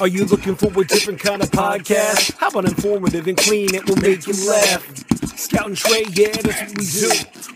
Are you looking for a different kind of podcast? How about informative and clean? It will make you laugh. Scout and Trey, yeah, that's what we do.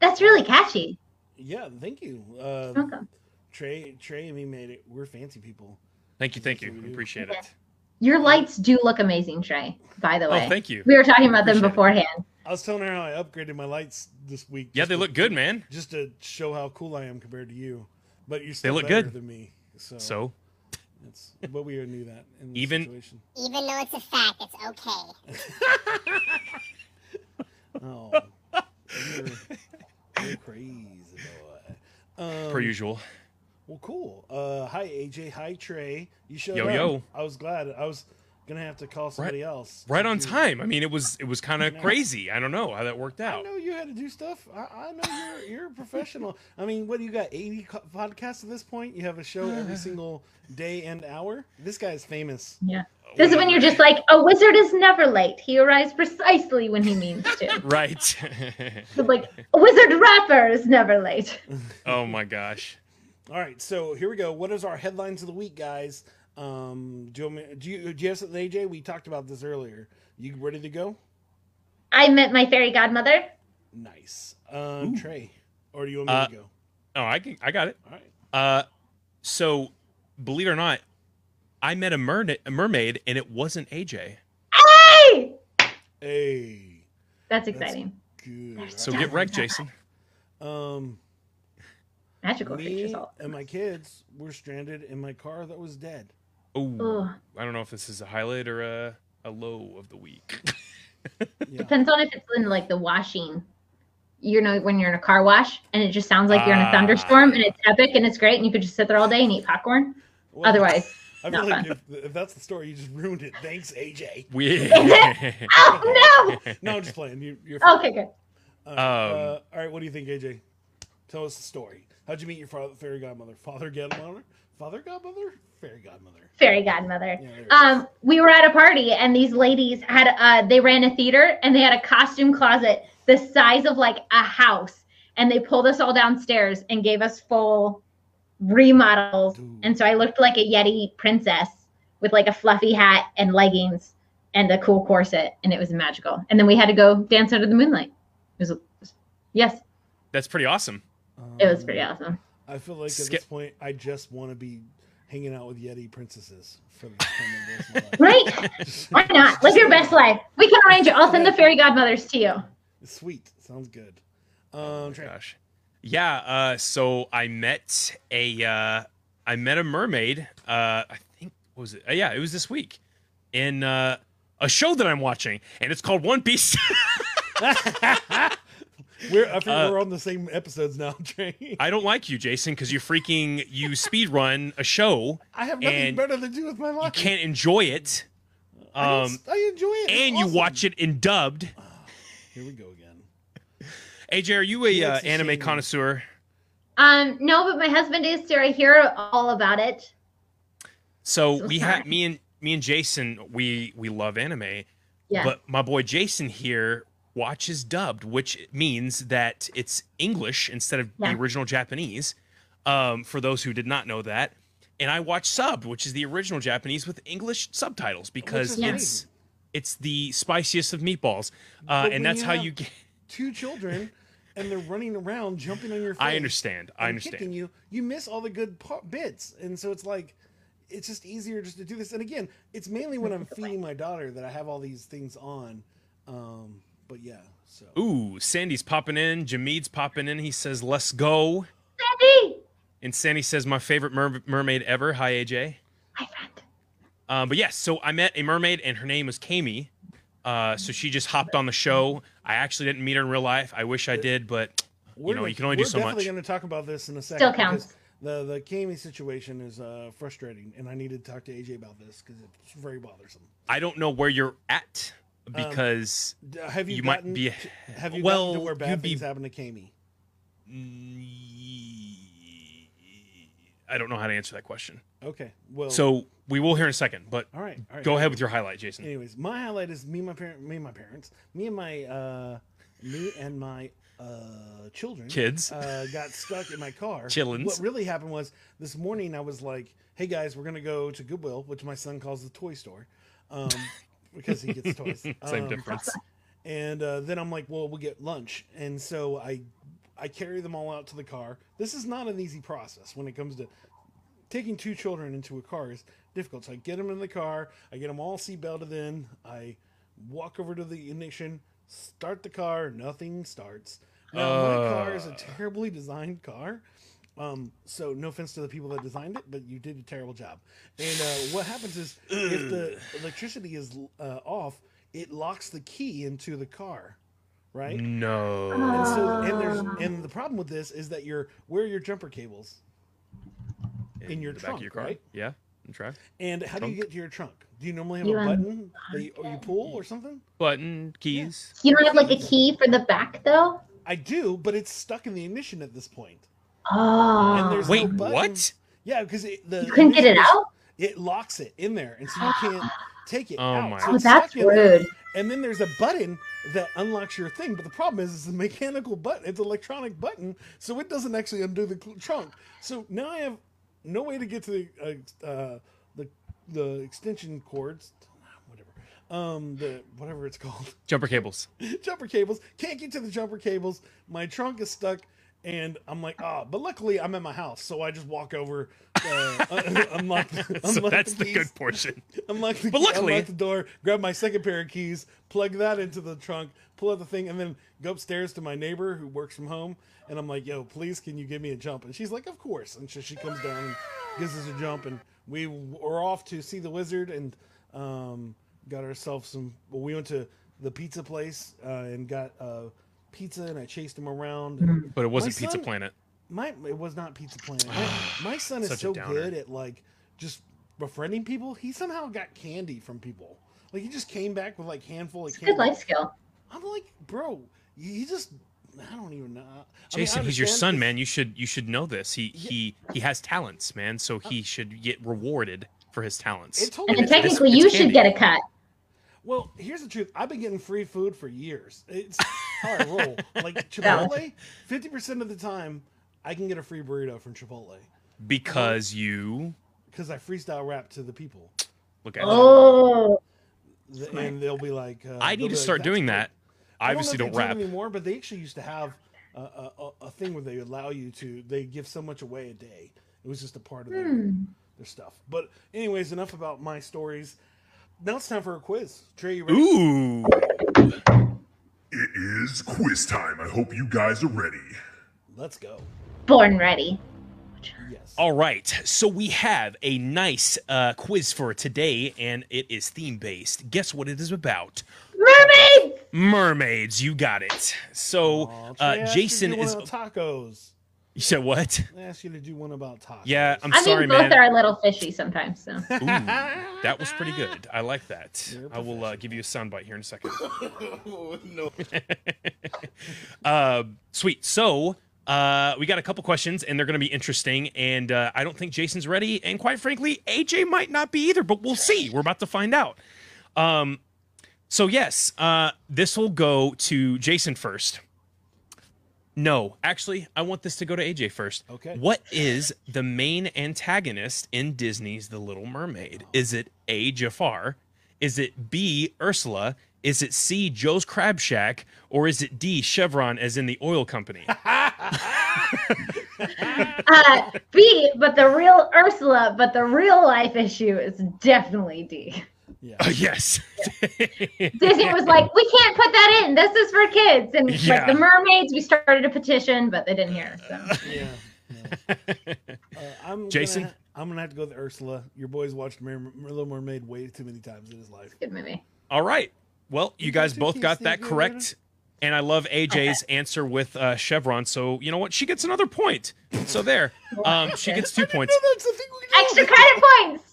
That's really catchy. Yeah, thank you. Uh, Welcome. Trey, Trey, and me made it. We're fancy people. Thank you, thank you. I appreciate Yeah. it. Your lights do look amazing, Trey. By the way, Oh, thank you. we were talking about them Appreciate it. beforehand. I was telling her how I upgraded my lights this week. Yeah, they to- look good, man. Just to show how cool I am compared to you, but you're still look better good. than me. So, So, it's, but we knew that. In this Even- situation. Even though it's a fact, it's okay. Oh, you're, crazy boy. Um, per usual. Well, cool. Uh, hi AJ. Hi Trey. You showed Yo, up. yo. I was glad. I was gonna have to call somebody else. Right on do- time. I mean, it was it was kind of Yeah. crazy. I don't know how that worked out. I know you had to do stuff. I, I know you're you're a professional. I mean, what do you got? Eighty co- podcasts at this point. You have a show every single day and hour. This guy's famous. Yeah. This is when you're just like, a wizard is never late. He arrives precisely when he means to. Right. So, like, a wizard rapper is never late. oh my gosh. All right, so here we go. What is our headlines of the week, guys? Um, do you, me- do you, do you have something, AJ? We talked about this earlier. You ready to go? I met my fairy godmother. Nice. Um, Trey, or do you want me Uh, to go? Oh, I can, I got it. All right. Uh, so believe it or not, I met a mermaid, a mermaid, and it wasn't AJ. Hey! Hey, That's That's- exciting. good. So get wrecked, Jason. Um, Magical creatures me all. and my kids were stranded in my car that was dead. Oh, I don't know if this is a highlight or a, a low of the week. Yeah. Depends on if it's in like the washing. You know, when you're in a car wash and it just sounds like you're in a Ah. thunderstorm and it's epic and it's great and you could just sit there all day and eat popcorn. Well, Otherwise, I feel not like if, if that's the story, you just ruined it. Thanks, AJ. we. oh no! No, I'm just playing. You, you're fine. Okay, good. Uh, Um, uh, all right, what do you think, AJ? Tell us the story. How'd you meet your father, fairy godmother? Father godmother? Father godmother? Fairy godmother. Fairy godmother. Yeah, there it is. Um, we were at a party and these ladies had uh they ran a theater and they had a costume closet the size of like a house and they pulled us all downstairs and gave us full remodels Dude. and so I looked like a Yeti princess with like a fluffy hat and leggings and a cool corset and it was magical and then we had to go dance under the moonlight. It was yes, That's pretty awesome. It was pretty Um, awesome. I feel like at Skip- this point, I just want to be hanging out with Yeti princesses for the time of this life. Right? Why not? Live your best life. We can arrange it. I'll send the fairy godmothers to you. Sweet. Sounds good. Oh Um, my Trey. gosh. Yeah. Uh, so I met a uh, I met a mermaid. Uh, I think what was it? Uh, yeah, it was this week in uh, a show that I'm watching, and it's called One Piece. we're, I think Uh, we're on the same episodes now, Trey. I don't like you, Jason, because you freaking you speed run a show. I have nothing better to do with my life. You can't enjoy it. I, don't- Um, I enjoy it. It's and you watch it in dubbed. Here we go again. AJ, are you a uh, anime shame connoisseur? Um, no, but my husband is, so I hear all about it. So So we sorry. have me and me and Jason. We we love anime. Yeah. But my boy Jason here watches dubbed, which means that it's English instead of Yeah. the original Japanese. Um, for those who did not know that, and I watch subbed, which is the original Japanese with English subtitles because it's amazing. it's the spiciest of meatballs, uh, and that's you how you get. Two children, and they're running around, jumping on your face. I understand. I understand. Kicking you, you miss all the good pa- bits, and so it's like, it's just easier just to do this. And again, it's mainly when I'm feeding my daughter that I have all these things on. Um, but yeah, so Ooh, Sandy's popping in. Jameed's popping in. He says, "Let's go." Sandy, And Sandy says, "My favorite mer- mermaid ever." Hi, AJ. my friend. Um, but yes, so I met a mermaid, and her name was Camie. Uh, so she just hopped on the show. I actually didn't meet her in real life. I wish I did, but we're know, you can only do we're so definitely going to talk about this in a second. Still counts. because the the Camie situation is uh, frustrating, and I need to talk to AJ about this because it's very bothersome. I don't know where you're at because D- Have you, You might be- have you well, gotten to where bad you'd be- things happen to Camie? I don't know how to answer that question. Okay, well, So we will hear in a second, but all right, all right. go ahead with your highlight, Jason. Anyways, my highlight is me, and my parent, me, and my parents, me and my, uh, me and my uh, children, Kids. uh, got stuck in my car. Chillins. What really happened was this morning I was like, "Hey guys, we're gonna go to Goodwill, which my son calls the toy store, um, because he gets toys. Same Um, difference. And uh, then I'm like, well, we'll get lunch. And so I, I carry them all out to the car. This is not an easy process when it comes to taking two children into a car is difficult. So I get them in the car. I get them all seat belted in. I walk over to the ignition, start the car. Nothing starts. Now my car is a Uh. terribly designed car. Um, so no offense to the people that designed it, but you did a terrible job. And uh, what happens is if the electricity is uh, off, it locks the key into the car, right? No. And so, and there's and the problem with this is that you're where are your jumper cables? in your the back trunk, of your car. right? Yeah. And try. And how do you get to your trunk? Do you normally have You, a button that you, or you pull or something? Button, keys. You don't have like a key for the back though? I do, but it's stuck in the ignition at this point. Oh. And there's Wait, no what? Yeah, because the you couldn't get it ignition out? It locks it in there, and so you can't take it Oh out. my So Oh, it's that's stuck there. rude. And then there's a button that unlocks your thing, but the problem is it's a mechanical button. It's an electronic button, so it doesn't actually undo the trunk. So now I have no way to get to the uh, uh, the the extension cords, whatever, um, the whatever it's called, Jumper cables. jumper cables. Can't get to the jumper cables. My trunk is stuck. And I'm like, ah, but luckily I'm at my house, so I just walk over, uh, unlock, unlock so that's the keys, good portion. unlock the, But luckily- unlock the door, grab my second pair of keys, plug that into the trunk, pull out the thing, and then go upstairs to my neighbor who works from home. And I'm like, yo, please, can you give me a jump? And she's like, of course. And so she comes down and gives us a jump. And we were off to see the wizard and um, got ourselves some. Well, we went to the pizza place uh, and got uh, pizza, and I chased him around. And But it wasn't Pizza son- Planet. my it was not Pizza Planet. My, ah, my son is Such a so downer. good at like just befriending people. He somehow got candy from people. Like he just came back with like handful of It's a candy. good life skill. I'm like, bro, he just I don't even know. I mean, I Jason, he's your understand son, it's- man. You should you should know this. He he he has talents, man. So he uh, should get rewarded for his talents. It totally And is. technically, it's you candy. should get a cut. Well, here's the truth. I've been getting free food for years. It's how I roll. Like Valid. Chipotle, fifty percent of the time, I can get a free burrito from Chipotle because you because I freestyle rap to the people, look at it. Oh, The- and they'll be like, uh, I need to start "That's doing great." that. I Obviously, don't, don't, they rap. do anymore, but they actually used to have a, a, a- a thing where they allow you to. They give so much away a day. It was just a part of their, Hmm. their stuff. But anyways, enough about my stories. Now it's time for a quiz. Trey, you ready? Ooh, It is quiz time. I hope you guys are ready. Let's go. born ready. Yes. all right. So we have a nice uh, quiz for today, and it is theme based. Guess what it is about? Mermaids. Mermaids. You got it. So Aw, uh, asked you to Jason is. tacos. You said what? I asked you to do one about tacos. Yeah, I'm I sorry, mean, both man. are a little fishy sometimes. So Ooh, that was pretty good. I like that. You're a I will uh, give you a soundbite here in a second. Oh, no. Uh, sweet. So uh, we got a couple questions, and they're going to be interesting. And uh, I don't think Jason's ready, and quite frankly, AJ might not be either. But we'll see. We're about to find out. Um, so yes, uh, this will go to Jason first. No, actually, I want this to go to AJ first. Okay. What is the main antagonist in Disney's The Little Mermaid? Is it A. Jafar? Is it B. Ursula? Is it C. Joe's Crab Shack? Or is it D. Chevron, as in the oil company? uh, B, but the real Ursula, but the real life issue is definitely D. Yeah. Uh, yes. Disney was like, we can't put that in. This is for kids. And Yeah. like the mermaids, we started a petition, but they didn't hear. So Yeah. yeah. Uh, I'm Jason? Gonna, I'm gonna have to go with Ursula. Your boy's watched Mer- Little Mermaid way too many times in his life. good movie. All right. Well, you You guys guys both got that good. correct. and I love AJ's answer with uh, Chevron. So you know what? She gets another point. So there, um, she gets two points. No, that's the thing we do. Extra credit points.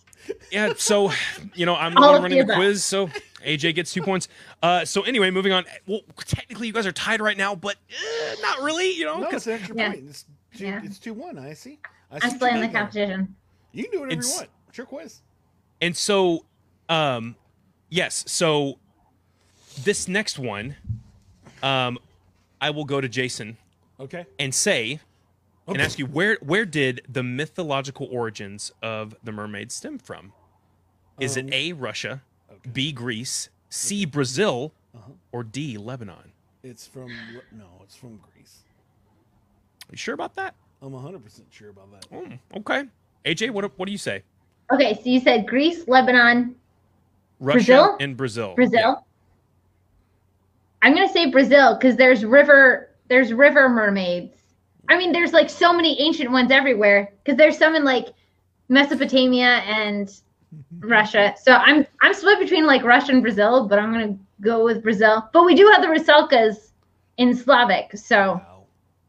Yeah. So you know, I'm the one running the the quiz. So AJ gets two points. Uh, so anyway, moving on. Well, technically, you guys are tied right now, but uh, not really. You know, No, 'cause- it's an extra Yeah. point. It's two, Yeah. it's two one. I see. I I'm see what you playing the did there. competition. You can do whatever It's- you want. It's your quiz. And so, um, yes. So this next one, um, I will go to Jason Okay. and say and Okay. ask you where where did the mythological origins of the mermaid stem from? Is Um, it A Russia, okay. B Greece, C Brazil, Uh-huh. or D Lebanon? It's from no, it's from Greece. Are you sure about that? I'm 100 percent sure about that. Oh, okay. AJ, what what do you say? Okay, so you said Greece, Lebanon, Russia Brazil? and Brazil. Brazil. Yeah. I'm gonna say Brazil because there's river there's river mermaids. I mean, there's like so many ancient ones everywhere because there's some in like Mesopotamia and Russia. So I'm I'm split between like Russia and Brazil, but I'm gonna go with Brazil. But we do have the Rusalkas in Slavic, so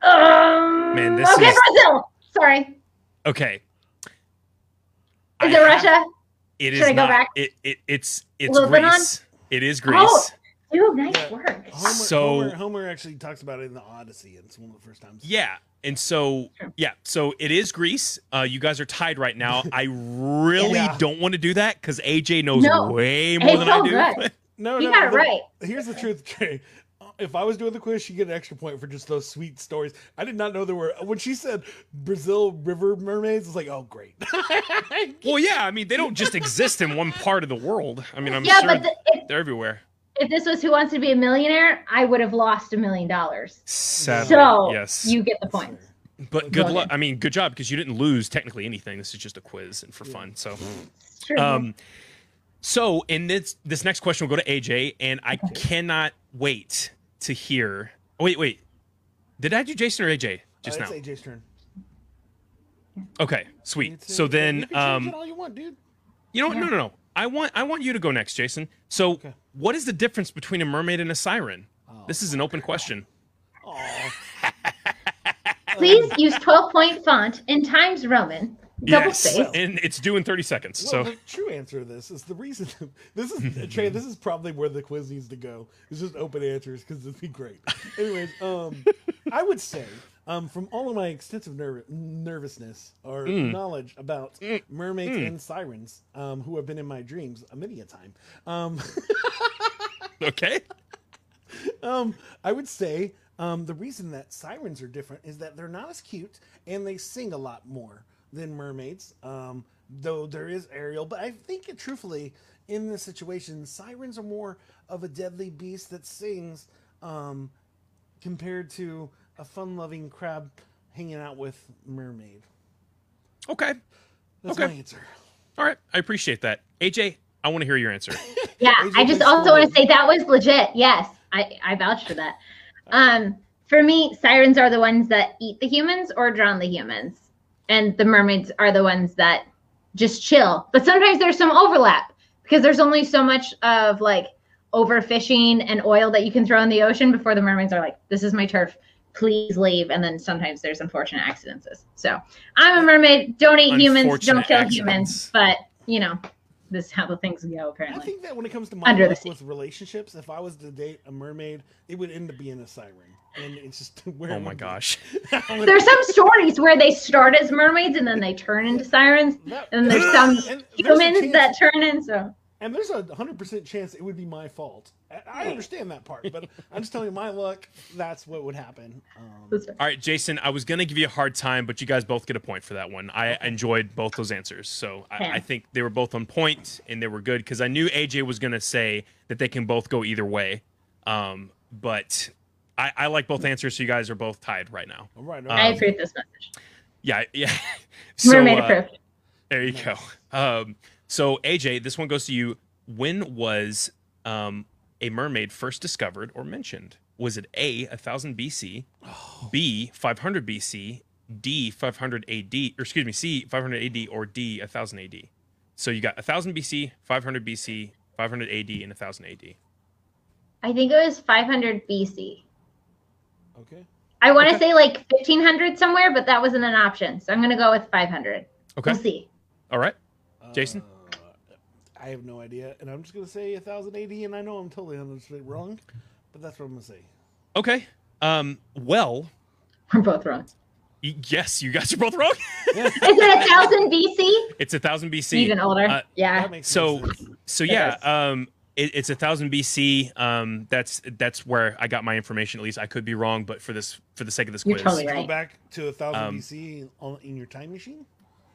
Wow. um, Man, this okay, is- Brazil. Sorry, Okay. is I it have- Russia? It is Should I go not. back? It, it it's it's Lebanon? Greece. It is Greece. Oh. Dude, nice Yeah. work. Homer, So- Homer, Homer actually talks about it in the Odyssey, and it's one of the first times. Yeah. And so, Sure. yeah, so it is Greece. Uh, you guys are tied right now. I really Yeah. don't want to do that because AJ knows No. way more It's than so I do. good. No, You no, got no, it the- right. Here's the truth, Trey. If I was doing the quiz, she'd get an extra point for just those sweet stories. I did not know there were. When she said Brazil river mermaids, it's like, oh, great. well, yeah, I mean, they don't just exist in one part of the world. I mean, I'm yeah, sure but the, if, they're everywhere. If this was Who Wants to Be a Millionaire, I would have lost a million dollars. Sadly, So yes. you get the point. but good luck. I mean, good job because you didn't lose technically anything. This is just a quiz and for fun. So, It's um, so in this this next question, we'll go to AJ, and I cannot wait to hear. Oh, wait, wait. Did I do Jason or AJ just uh, now? AJ's turn. Okay, sweet. It's, So you then, can um, it all you want, dude. you know what? No, no, no. I want I want you to go next, Jason. So, Okay. what is the difference between a mermaid and a siren? Oh. This is an open question. Aw. Please use 12 point font in Times Roman, double yes, space. and it's due in thirty seconds. Well, so, the true answer to this is the reason. This is Trey. This is probably where the quiz needs to go. It's just open answers because it'd be great. Anyways, um, I would say, um, from all of my extensive nerv- nervousness or Mm. knowledge about mermaids and sirens, um, who have been in my dreams a many a time, um, okay. um, I would say um, the reason that sirens are different is that they're not as cute and they sing a lot more than mermaids. Um, though there is Ariel, but I think it, truthfully, in this situation, sirens are more of a deadly beast that sings um, compared to a fun-loving crab hanging out with mermaid. Okay. That's Okay. my answer. All right. I appreciate that. AJ, I want to hear your answer. Yeah, Asian I just food also want to say that was legit. Yes, I, I vouch for that. Um, for me, sirens are the ones that eat the humans or drown the humans, and the mermaids are the ones that just chill. But sometimes there's some overlap because there's only so much of like overfishing and oil that you can throw in the ocean before the mermaids are like, "This is my turf." Please leave, and then sometimes there's unfortunate accidents. So I'm a mermaid. Don't eat humans. Don't kill accidents. humans. But you know, this is how the things go. Apparently, I think that when it comes to my Under the luck sea. with relationships, if I was to date a mermaid, it would end up being a siren, and it's just where. Oh my gosh. there's some stories where they start as mermaids and then they turn into sirens, That- and there's some And humans chance- that turn in. So And there's a hundred percent chance it would be my fault. I- I understand that part, but I'm just telling you, my luck. That's what would happen. Um. All right, Jason, I was going to give you a hard time, but you guys both get a point for that one. I enjoyed both those answers. So I, I think they were both on point and they were good because I knew AJ was going to say that they can both go either way. Um, but I, I like both answers, so you guys are both tied right now. all right, all Um, I right. approve this message. Yeah, yeah. So, Mermaid uh, approved. There you go. Um, so AJ, this one goes to you. When was um, a mermaid first discovered or mentioned? Was it A, 1000 BC, B, 500 BC, D, 500 AD, or excuse me, C, 500 AD, or D, 1000 AD? So you got 1000 BC, 500 BC, 500 AD, and 1000 AD. I think it was 500 BC. Okay. I want to Okay. say like 1500 somewhere, but that wasn't an option. So I'm going to go with 500. Okay. We'll see. All right. Jason? Uh, I have no idea, and I'm just gonna say 1080, and I know I'm totally honestly wrong, but that's what I'm gonna say. Okay. Um. Well. We're both wrong. y- Yes, you guys are both wrong. Is it a thousand BC? it's a thousand BC. Even older. Uh, yeah. So- So yeah, is. um, it, it's a thousand BC. Um, that's that's where I got my information. At least I could be wrong, but for this for the sake of this You're quiz, totally Go back to 1000 Um, BC on, in your time machine.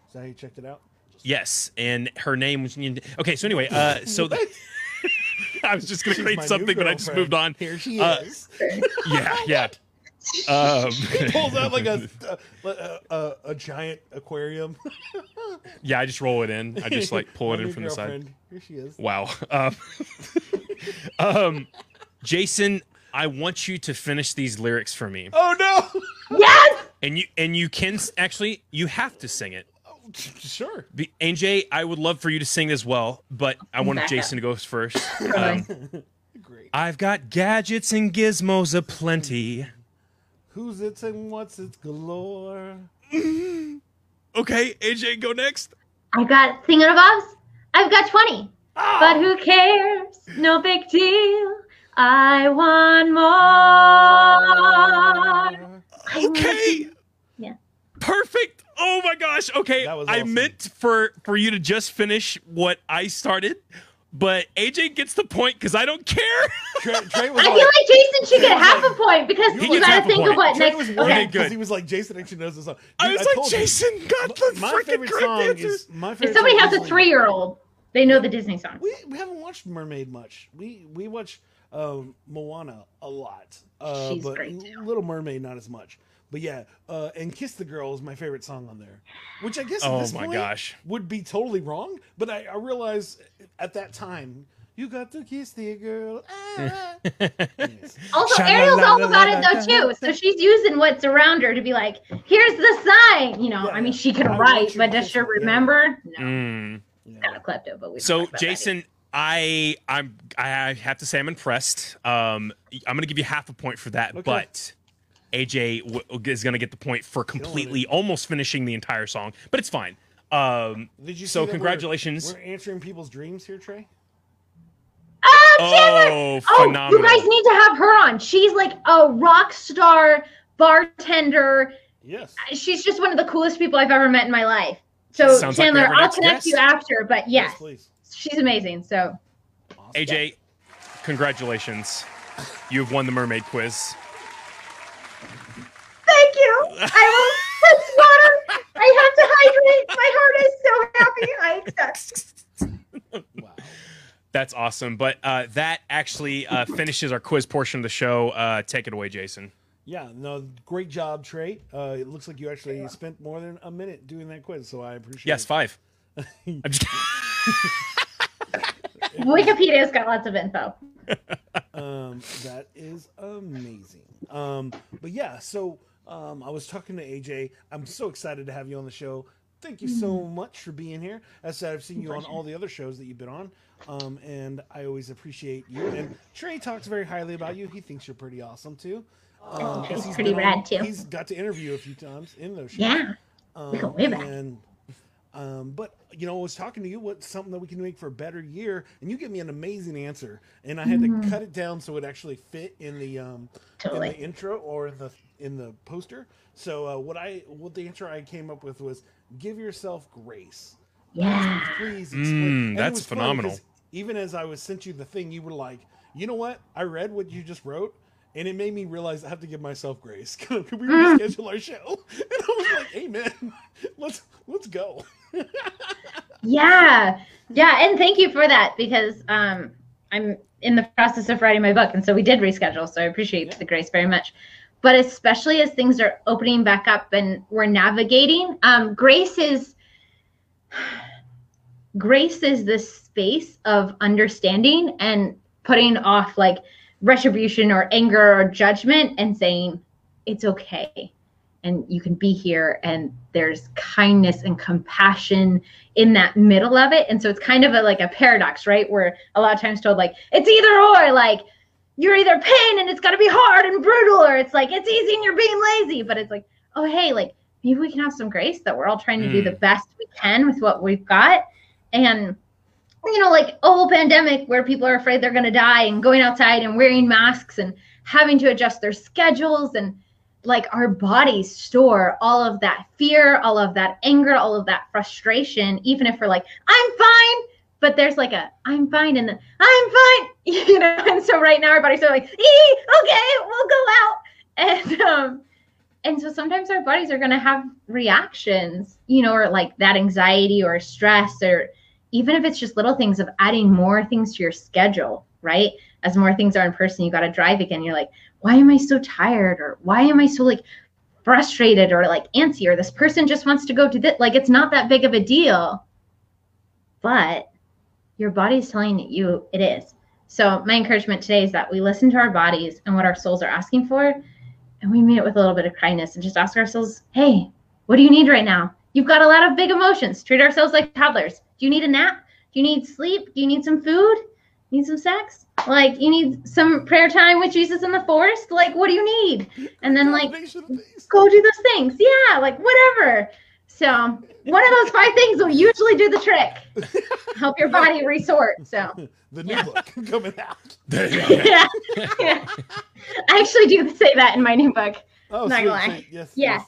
Is that how you checked it out? Just- yes, and her name was okay. So anyway, uh, so the, I was just gonna She's create something, but I just moved on. Here she Uh, is. Yeah, yeah. Um, Pulls out like a a, a, a giant aquarium. yeah, I just roll it in. I just like pull it in new from the side. Here she is. Wow. Um, um, Jason, I want you to finish these lyrics for me, Oh no! Yes. and you and you can actually you have to sing it. Sure. Be, AJ, I would love for you to sing as well, but I want Back. Jason to go first. Um, Great. I've got gadgets and gizmos aplenty. Who's it and what's it galore? Okay, AJ, go next. I got thinking of us. I've got 20. But who cares? No big deal. I want more. Okay. Yeah. Perfect. Oh my gosh. Okay. That was I meant for for you to just finish what I started, but AJ gets the point because I don't care. Trey, Trey was I feel like, like Jason should get half a point because He you gotta think point. of what Trey next. was Okay. because good. he was like, Jason actually knows this song. I Dude, was like, told you. Jason got the My freaking favorite correct song answer. is my favorite. If somebody song has a three year old, they know the Disney song. We we haven't watched Mermaid much. We we watch um, Moana a lot. Uh, She's but great, too. Little Mermaid not as much. But yeah, uh, and Kiss the Girl is my favorite song on there, which I guess at Oh this my point gosh. would be totally wrong. But I, I realize at that time you got to kiss the girl. Ah. Anyways. Also. Ariel's all about it though too. So she's using what's around her to be like, "Here's the sign." You know, Yeah, I mean, she can I write, but does she me, yeah. remember? No, Mm. Yeah. kind of klepto, but we. So talk that Jason, I I'm I have to say I'm impressed. Um, I'm gonna give you half a point for that, Okay. but AJ w- is gonna get the point for completely almost finishing the entire song, but it's fine. Um, Did you? So see that we're- congratulations. We're, answering people's dreams here, Trey. Oh, Chandler! oh, Oh, phenomenal! you guys need to have her on. She's like a rock star bartender. Yes. She's just one of the coolest people I've ever met in my life. So Sounds Chandler, our I'll connect guest. you after. But yes, please. she's amazing. So Awesome. AJ, congratulations! You have won the mermaid quiz. Thank you. I will touch water. I have to hydrate. My heart is so happy. I accept. Wow. That's awesome. But uh, that actually uh, finishes our quiz portion of the show. Uh, take it away, Jason. Yeah, no, great job, Trey. Uh, it looks like you actually spent more than a minute doing that quiz, so I appreciate Yes, it. five. I'm just Wikipedia's got lots of info. Um, that is amazing. Um, but yeah, so um, I was talking to AJ. I'm so excited to have you on the show. Thank you so much for being here. As I said, I've seen you on all the other shows that you've been on, um, and I always appreciate you. And Trey talks very highly about you. He thinks you're pretty awesome too. Um, 'cause Trey's he's pretty been on- rad, too. He's got to interview you a few times in those shows. Yeah. Um, We go way back. And, um, but you know, I was talking to you. What's something that we can make for a better year? And you give me an amazing answer, and I had Mm-hmm. to cut it down so it actually fit in the um, in the intro or the in the poster. So uh, what I what the answer I came up with was give yourself grace. Yeah. Please Mm, explain. And that's was funny phenomenal. 'cause Even as I was sent you the thing, you were like, you know what? I read what you just wrote. And it made me realize I have to give myself grace. Could we reschedule our show? And I was like, "Amen. Let's let's go." Yeah. Yeah. And thank you for that because um, I'm in the process of writing my book. And so we did reschedule. So I appreciate Yeah. the grace very much. But especially as things are opening back up and we're navigating, um, grace is grace is this space of understanding and putting off like retribution or anger or judgment and saying it's okay. And you can be here. And there's kindness and compassion in that middle of it. And so it's kind of a, like a paradox right? Where a lot of times told like it's either or like you're either pain and it's got to be hard and brutal, or it's like it's easy and you're being lazy. But it's like, oh hey, like maybe we can have some grace that we're all trying to do Mm. the best we can with what we've got, and you know, like a whole pandemic where people are afraid they're going to die and going outside and wearing masks and having to adjust their schedules and like our bodies store all of that fear, all of that anger, all of that frustration, even if we're like, I'm fine. But there's like a I'm fine and the I'm fine, you know. And so right now our bodies are like, ee, okay, we'll go out. And um and so sometimes our bodies are gonna have reactions, you know, or like that anxiety or stress or even if it's just little things of adding more things to your schedule, right? As more things are in person, you got to drive again. You're like, why am I so tired? Or why am I so like frustrated or like antsy? Or this person just wants to go to this. Like, it's not that big of a deal, but your body's telling you it is. So, my encouragement today is that we listen to our bodies and what our souls are asking for, and we meet it with a little bit of kindness and just ask ourselves, hey, what do you need right now? You've got a lot of big emotions. Treat ourselves like toddlers. Do you need a nap? Do you need sleep? Do you need some food? Need some sex? Like you need some prayer time with Jesus in the forest? Like what do you need? And then like Combination of things. go do those things. Yeah, like whatever. So one of those five things will usually do the trick. Help your body resort. So The new Yeah. book coming out. yeah. yeah. I actually do say that in my new book. Oh, Not sweet, gonna lie. sweet. Yes. Yeah. yes.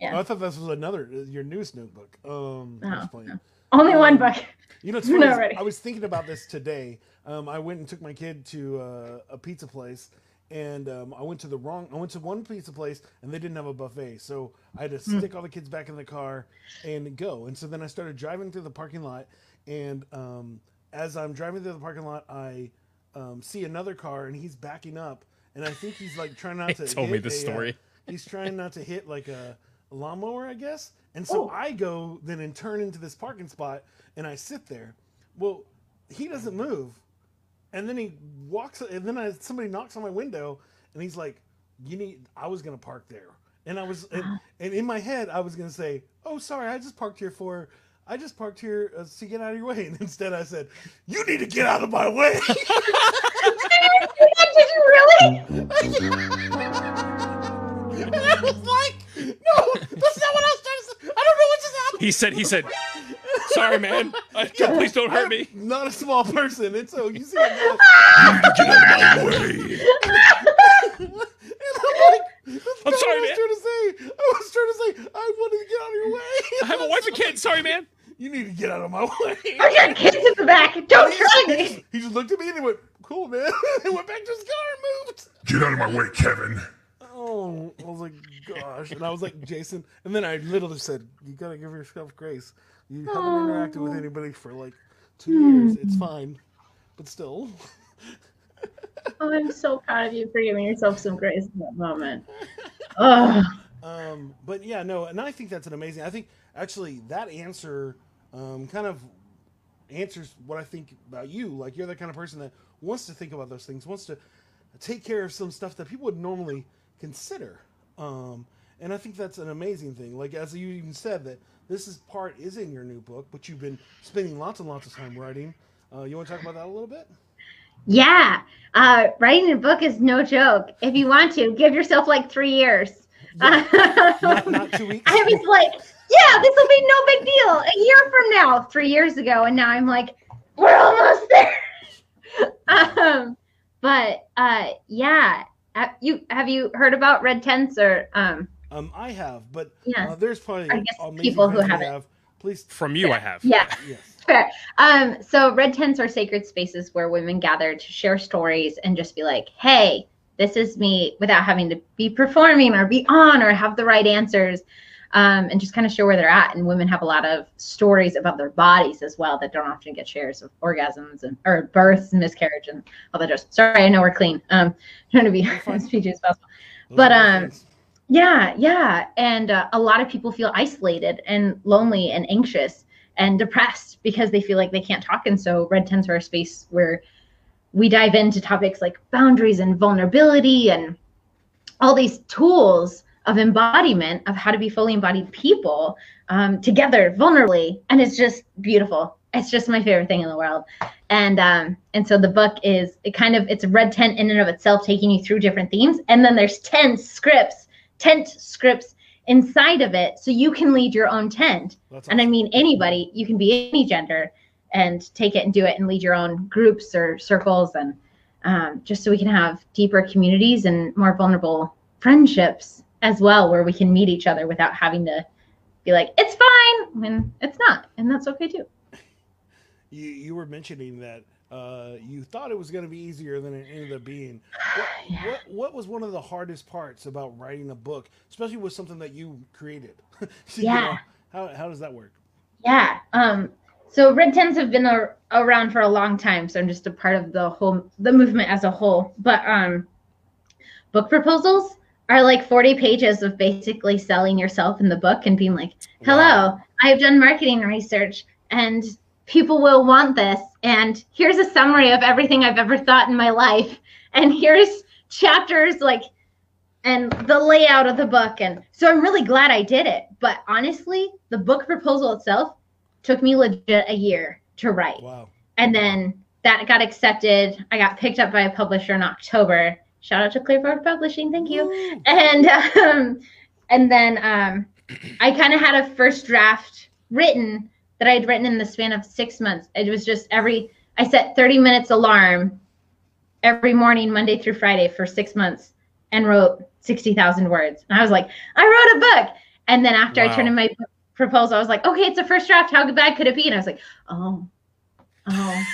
Yeah. Oh, I thought this was another your newest notebook. Um, I'm Oh, just playing. Only one Um, book. You know, it's No, funny. I was thinking about this today. Um, I went and took my kid to uh, a pizza place, and um, I went to the wrong. I went to one pizza place, and they didn't have a buffet, so I had to Hmm. stick all the kids back in the car and go. And so then I started driving through the parking lot, and um, as I'm driving through the parking lot, I um, see another car, and he's backing up, and I think he's like trying not to. told me this uh, story. he's trying not to hit like a lawnmower, I guess. And so Oh. I go then and turn into this parking spot and I sit there. Well, he doesn't move. And then he walks and then I, somebody knocks on my window and he's like, "You need I was going to park there." And I was and, and in my head I was going to say, "Oh, sorry, I just parked here for I just parked here uh, to get out of your way." And instead I said, "You need to get out of my way." Did you really? and I was like, "No, that's not what I was trying to say. I don't know what just happened." He said, he said, sorry, man. I, please don't hurt me. I'm not a small person, and so you see a guy, Get out of my way. and I'm like, that's I'm sorry, what I was man. trying to say. I was trying to say I wanted to get out of your way. I have a wife and kids. Sorry, man. You need to get out of my way. I got kids in the back. Don't try he, me. just, he just looked at me and he went, "Cool, man." and went back to his car and moved. Get out of my way, Kevin. Oh, I was like, gosh, and I was like, Jason, and then I literally said, "You gotta give yourself grace. You haven't interacted with anybody for like two years. It's fine, but still." Oh, I'm so proud of you for giving yourself some grace in that moment. Oh, Um, but yeah, no, and I think that's an amazing. I think actually that answer um, kind of answers what I think about you. Like you're the kind of person that wants to think about those things, wants to take care of some stuff that people would normally consider. Um, and I think that's an amazing thing. Like as you even said that this is part is in your new book, but you've been spending lots and lots of time writing. Uh, you want to talk about that a little bit? yeah. Uh, writing a book is no joke. If you want to, give yourself like three years. Not, not two weeks. I was like, yeah, this will be no big deal. A year from now, three years ago, and now I'm like, we're almost there. um, but uh, yeah, have you have you heard about red tents or um? Um, I have, but Yeah. uh, there's probably I people who haven't. have. Please, From you, I have. Yeah, yes. fair. Um, so red tents are sacred spaces where women gather to share stories and just be like, hey, this is me without having to be performing or be on or have the right answers. Um, and just kind of show where they're at. And women have a lot of stories about their bodies as well that don't often get shares of orgasms and or births and miscarriage and all that. Just sorry, I know we're clean. Um, trying to be as PG as possible. Those But, um, friends. Yeah, yeah. And uh, a lot of people feel isolated and lonely and anxious and depressed because they feel like they can't talk. And so Red Tents are a space where we dive into topics like boundaries and vulnerability and all these tools of embodiment of how to be fully embodied people um, together vulnerably. And it's just beautiful. It's just my favorite thing in the world. and um and so the book is it kind of it's a red tent in and of itself taking you through different themes and then there's 10 scripts tent scripts inside of it so you can lead your own tent. That's and i mean anybody you can be any gender and take it and do it and lead your own groups or circles and um, just so we can have deeper communities and more vulnerable friendships as well where we can meet each other without having to be like it's fine when it's not and that's okay too You you were mentioning that uh, you thought it was going to be easier than it ended up being. What, Yeah. what what was one of the hardest parts about writing a book, especially with something that you created? You know, Yeah. how how does that work? Yeah. Um, so red tents have been a, around for a long time, so I'm just a part of the whole the movement as a whole. But um, book proposals are like 40 pages of basically selling yourself in the book and being like, "Hello, I've done marketing research, and people will want this. And here's a summary of everything I've ever thought in my life, and here's chapters like." and the layout of the book. And so i'm really glad i did it. But honestly the book proposal itself took me legit a year to write. Wow. and then that got accepted. I got picked up by a publisher in october. Shout out to clearforward publishing. Thank you. And um, and then um, i kind of had a first draft written that i'd written in the span of six months it was just every i set 30 minutes alarm every morning monday through friday for six months and wrote 60000 words and i was like i wrote a book and then after i turned in my proposal i was like okay it's a first draft how bad could it be and i was like oh oh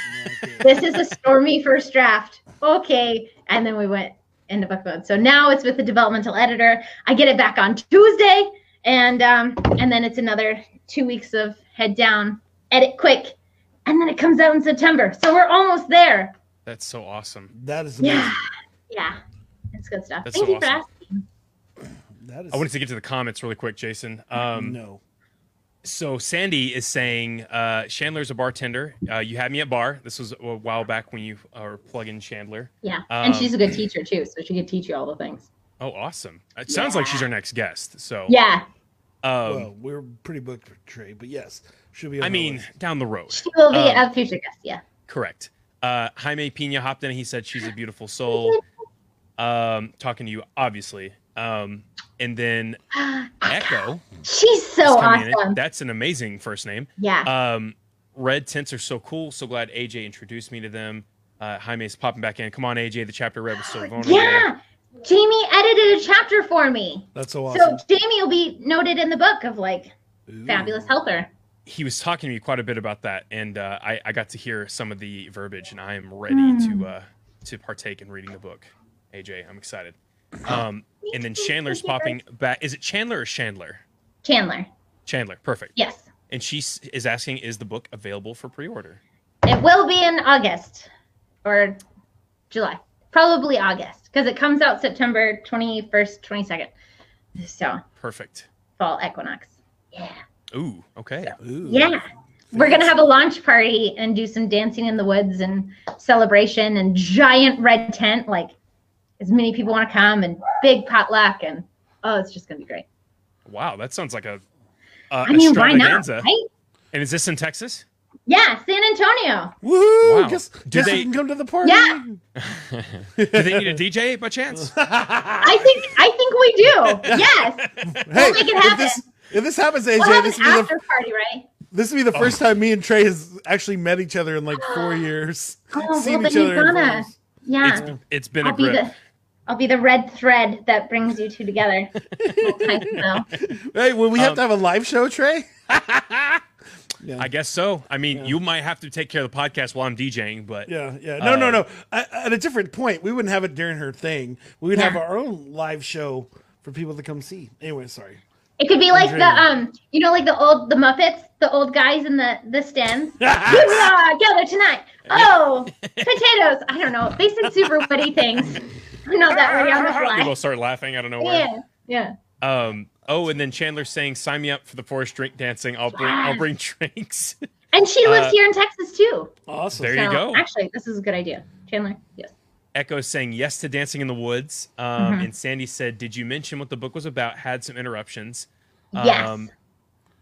this is a stormy first draft. Okay. And then we went into book mode. So now it's with the developmental editor. I get it back on Tuesday, and um, and then it's another two weeks of head down, edit quick, and then it comes out in September. So we're almost there. That's so awesome. That is amazing. Yeah. Yeah. It's good stuff. That's Thank so you for asking. That is I wanted to get to the comments really quick, Jason. Um, no. So Sandy is saying uh, Chandler's a bartender. Uh, you had me at bar. This was a while back when you uh, were plugging Chandler. Yeah. and Um, she's a good teacher too, so she could teach you all the things. Oh, awesome! It sounds like she's our next guest. So Yeah. Um, well, we're pretty booked for Trey, but yes, should be. On I mean, list. down the road. She will be Um, a future guest. Yeah. Correct. Uh, Jaime Pina hopped in. He said she's a beautiful soul. Um, talking to you, obviously. Um, and then Echo She's so is in. awesome. That's an amazing first name. Yeah. Um, red tents are so cool. So glad AJ introduced me to them. Uh, Jaime's popping back in. Come on, AJ. The chapter red was so vulnerable. Yeah. Jamie edited a chapter for me. that's so awesome. So Jamie will be noted in the book of like Ooh. fabulous helper. He was talking to me quite a bit about that, and uh, I, I got to hear some of the verbiage, and I am ready Hmm. to uh, to partake in reading the book. AJ, I'm excited. Um, and then Chandler's popping back. Is it Chandler or Chandler? Chandler. Chandler, perfect. Yes. And she is asking, is the book available for pre-order? It will be in August or July. Probably August because it comes out September 21st, 22nd. So Perfect. fall equinox. Yeah. Ooh, okay. Ooh. Yeah. We're going to have a launch party and do some dancing in the woods and celebration and giant red tent. Like as many people want to come and big potluck. And oh, it's just going to be great. Wow, that sounds like a, a I mean, why not? extravaganza. Right? And is this in Texas? Yeah. San Antonio. Woohoo! Wow. Guess, Do guess they- you can come to the party. Yeah. Do they need a DJ by chance? I think I think we do. Yes. Hey, make it if this if this happens, AJ, We'll have this an will be the after party, right? this will be the Oh. first time me and Trey has actually met each other in like four years. Oh, Seen well, each then other. you're gonna. Yeah. It's it's been I'll a be grip. the I'll be the red thread that brings you two together. Little tight now. Hey, will we have Um, to have a live show, Trey? Yeah. I guess so. I mean, you might have to take care of the podcast while I'm DJing, but Yeah, yeah. No, no, Uh, no. At, at a different point, we wouldn't have it during her thing. We would Yeah. have our own live show for people to come see. Anyway, sorry. It could be like the dreaming. um, you know, like the old the Muppets, the old guys in the the stands. Hoorah, gather tonight. Oh, potatoes. I don't know. They said super witty things. I'm not that ready on the people start laughing out of nowhere. Yeah, yeah. Um. Oh, and then Chandler saying, "Sign me up for the forest drink dancing. I'll bring I'll bring drinks." And she lives Uh, here in Texas too. Awesome. There so you go. actually, this is a good idea, Chandler. Yes. Echo saying yes to dancing in the woods. Um, Mhm. And Sandy said, "Did you mention what the book was about?" Had some interruptions. Yes. Um,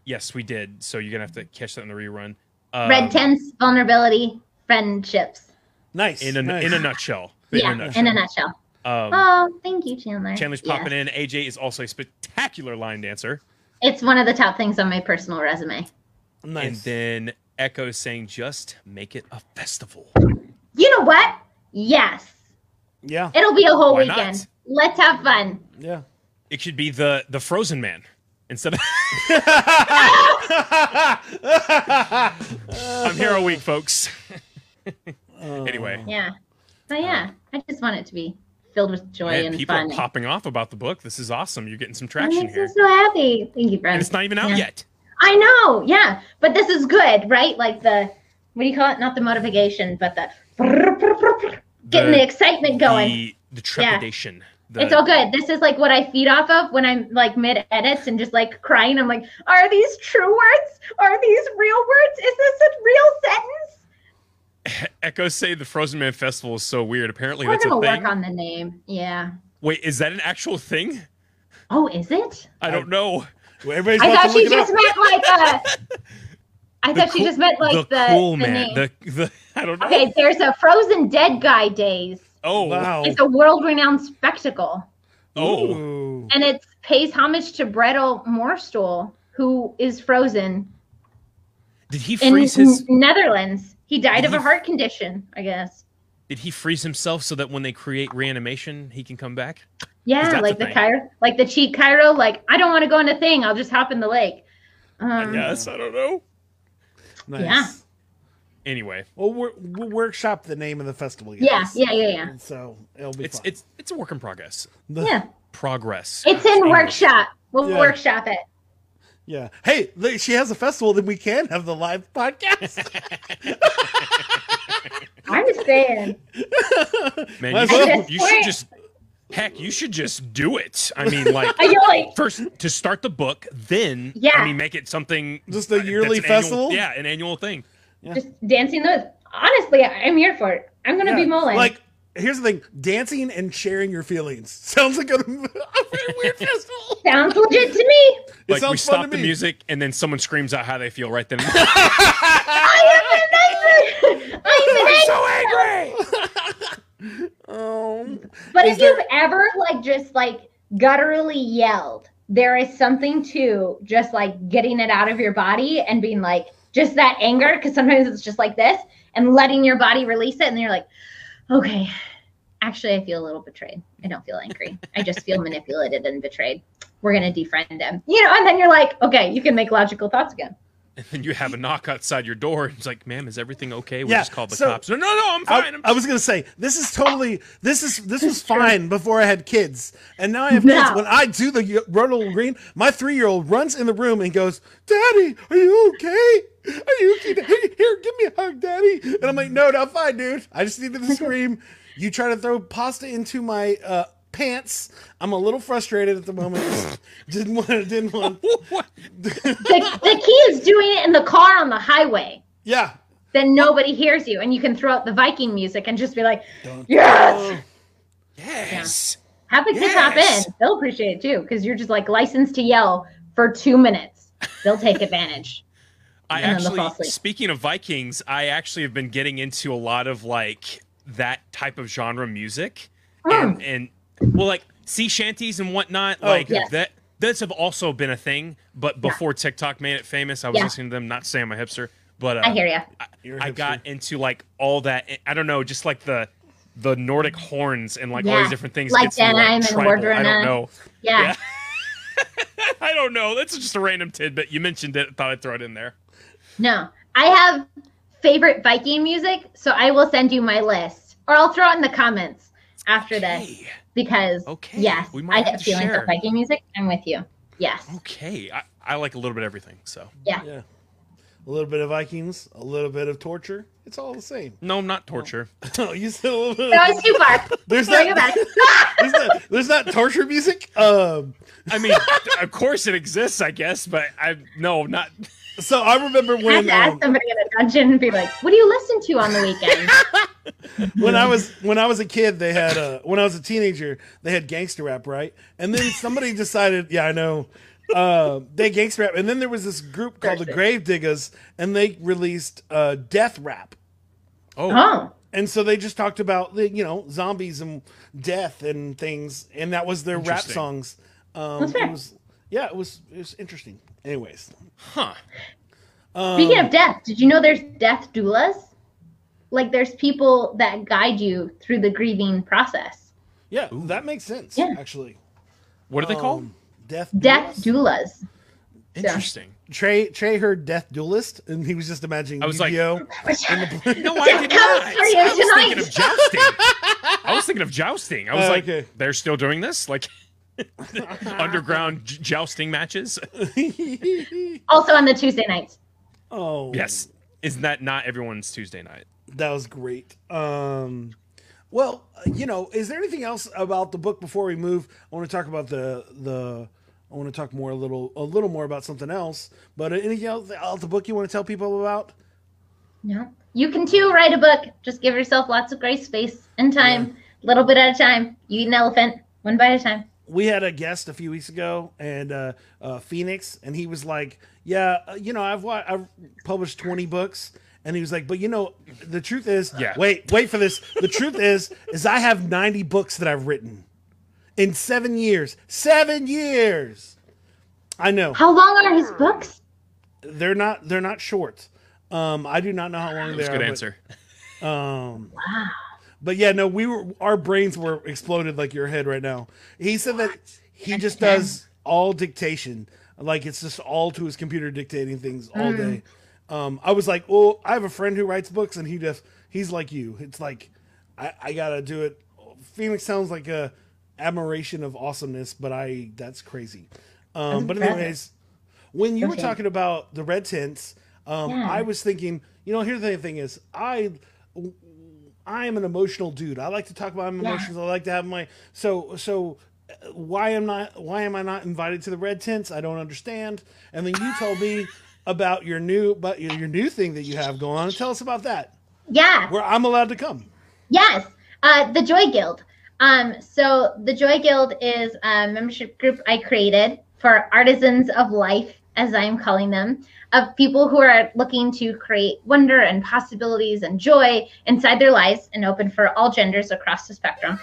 yes, we did. So you're gonna have to catch that in the rerun. Um, Red tents, vulnerability, friendships. Nice. in a nice. in a nutshell. yeah, in a in a nutshell. Um, Oh, thank you, Chandler. Chandler's Yes. popping in. AJ is also a spectacular line dancer. It's one of the top things on my personal resume. And then Echo is saying, just make it a festival. You know what? Yes. yeah. It'll be a whole Why not? weekend. Let's have fun. Yeah. It should be the the Frozen Man instead of. I'm here a week, folks. anyway, Yeah. But yeah, I just want it to be filled with joy man, and people fun. are popping off about the book. This is awesome. You're getting some traction here. me so happy. Thank you. And it's not even out Yeah. yet. I know, yeah. But this is good, right? Like the what do you call it? Not the motivation, but the getting the, excitement going. The, the trepidation. The, it's all good. This is like what I feed off of when I'm like mid edits and just like crying. I'm like, are these true words? Are these real words? Is this a real sentence? Echoes say the Frozen Man Festival is so weird. Apparently, We're that's a gonna thing. work on the name. Yeah. Wait, is that an actual thing? Oh, is it? I don't know. Well, everybody's I about thought to she look it just up. meant like uh I The thought she cool- just meant like the, cool the man. name. The the I don't know. Okay, there's a Frozen Dead Guy Days. Oh Wow. It's a world-renowned spectacle, oh. Ooh. and it pays homage to Bredo Morstol, who is frozen Did he in freeze his? N- Netherlands. He died Did of a heart condition, I guess. Did he freeze himself so that when they create reanimation, he can come back? Yeah, like a the thing. Cairo, like the cheat Cairo. Like I don't want to go in the thing. I'll just hop in the lake. Um, Yes, I don't know. Nice. Yeah. Anyway, Well, we're, we'll workshop the name of the festival. Guys. Yeah, yeah, yeah, yeah. So it'll be it's fun. it's it's a work in progress. The- Yeah, Progress. it's in English. workshop. We'll Yeah. workshop it. Yeah. Hey, she has a festival, then we can have the live podcast. I'm just saying. Man, you, should, well. you should just heck, you should just do it. I mean, like I feel like first to start the book, then Yeah. I mean, make it something Just a that's yearly an annual- festival? yeah, an annual thing. just dancing those. Honestly, I'm here for it. I'm gonna be mulling. Like, here's the thing: dancing and sharing your feelings sounds like a, a very weird festival. Sounds legit to me. It Like we stop the me. music, and then someone screams out how they feel right then. and I am an expert. I'm an expert. Um, But if there- you've ever like just like gutturally yelled, there is something to just like getting it out of your body and being like just that anger because sometimes it's just like this and letting your body release it and then you're like, okay, actually I feel a little betrayed. I don't feel angry. I just feel manipulated and betrayed. We're gonna defriend him, you know, and then you're like, okay, you can make logical thoughts again. And then you have a knock outside your door. And it's like, "Ma'am, is everything okay?" We Yeah, just called the so- cops. No, no, no, I'm I, fine. I'm I was gonna say this is totally this is this was fine before I had kids, and now I have No. kids. When I do the Ronald Green, my three year old runs in the room and goes, "Daddy, are you okay? Are you okay? Here, here, give me a hug, Daddy." And I'm like, "No, no, I'm fine, dude. I just needed to scream." You try to throw pasta into my uh, pants. I'm a little frustrated at the moment. didn't want. To, didn't want. What? The, the key is doing it in the car on the highway. Yeah. Then nobody hears you, and you can throw out the Viking music and just be like, "Yes." Yes. Have the kids hop Yes. in. They'll appreciate it too because you're just like licensed to yell for two minutes. They'll take advantage. I And then they'll actually, speaking of Vikings, I actually have been getting into a lot of like that type of genre music, Mm. and and well, like sea shanties and whatnot. Oh, like yes. that. That's have also been a thing, but before TikTok made it famous, I was Yeah. listening to them. Not saying I'm a hipster, but uh, I hear you. You're a I hipster. got into like all that. I don't know, just like the the Nordic horns and like all these different things. Like gets me, denim and tribal. I don't know. Yeah. I don't know. That's just a random tidbit. You mentioned it. Thought I'd throw it in there. No, I have favorite Viking music, so I will send you my list, or I'll throw it in the comments after this because Okay, yes, we might I have get to feelings share. of Viking music. I'm with you. Yes. Okay, I, I like a little bit of everything. So Yeah. Yeah. A little bit of Vikings, a little bit of torture. It's all the same. no, not torture. Oh, you said a little bit. That was too far. There's not, there's not there's not torture music. Um, I mean, of course it exists, I guess, but I no, not. so I remember when I had when to ask um, somebody in a dungeon and be like, "What do you listen to on the weekend?" when I was when I was a kid, they had uh, when I was a teenager, they had gangster rap, right? And then somebody decided, yeah, I know. Uh, they gangster rap, and then there was this group called the Perfect. Gravediggaz, and they released uh, death rap. Oh, Oh, and so they just talked about the you know zombies and death and things, and that was their rap songs. Um, That's fair. it was yeah, it was it was interesting. Anyways, huh. speaking Um, of death, did you know there's death doulas? Like there's people that guide you through the grieving process. yeah, that makes sense. Yeah. actually, What are they called? Death Death Duelist? doulas. Interesting. Trey Trey heard Death Duelist, and he was just imagining I was like- Yu-Gi-Oh! No, I did not. for I was thinking of jousting. I was thinking of jousting. I was Oh, like, okay. they're still doing this, like underground j- jousting matches. Also on the Tuesday nights. oh, Yes, isn't that not everyone's Tuesday night? that was great. Um, well, you know, is there anything else about the book before we move? I want to talk about the the. I want to talk more a little a little more about something else. But anything else about the book you want to tell people about? No. You can too write a book. Just give yourself lots of grace, space, and time. A little bit at a time. You eat an elephant, one bite at a time. we had a guest a few weeks ago and uh, uh, Phoenix, and he was like, "Yeah, uh, you know, I've I've published twenty books." And he was like, "But you know, the truth is, Yeah. Wait, wait for this. The truth is, is I have ninety books that I've written in seven years. Seven years. I know How long are his books? they're not they're not short. Um, I do not know how long they That's a are. good but- answer. um, But yeah, no, we were our brains were exploded like your head right now. He said that he just does all dictation, like it's just all to his computer dictating things all day. Um, I was like, well, I have a friend who writes books, and he just he's like you. It's like I, I gotta do it. Phoenix sounds like a admiration of awesomeness, but I that's crazy. Um, but anyways, when you were talking about the red tents, um, Yeah. I was thinking, you know, here's the thing is, I I am an emotional dude. I like to talk about my Yeah. emotions. I like to have my so so. Why am not why am I not invited to the red tents? I don't understand. And then you told me about your new but your your new thing that you have going on. Tell us about that. Yeah. Where I'm allowed to come. Yes, uh, the Joy Guild. Um, so the Joy Guild is a membership group I created for artisans of life, as I'm calling them, of people who are looking to create wonder and possibilities and joy inside their lives and open for all genders across the spectrum.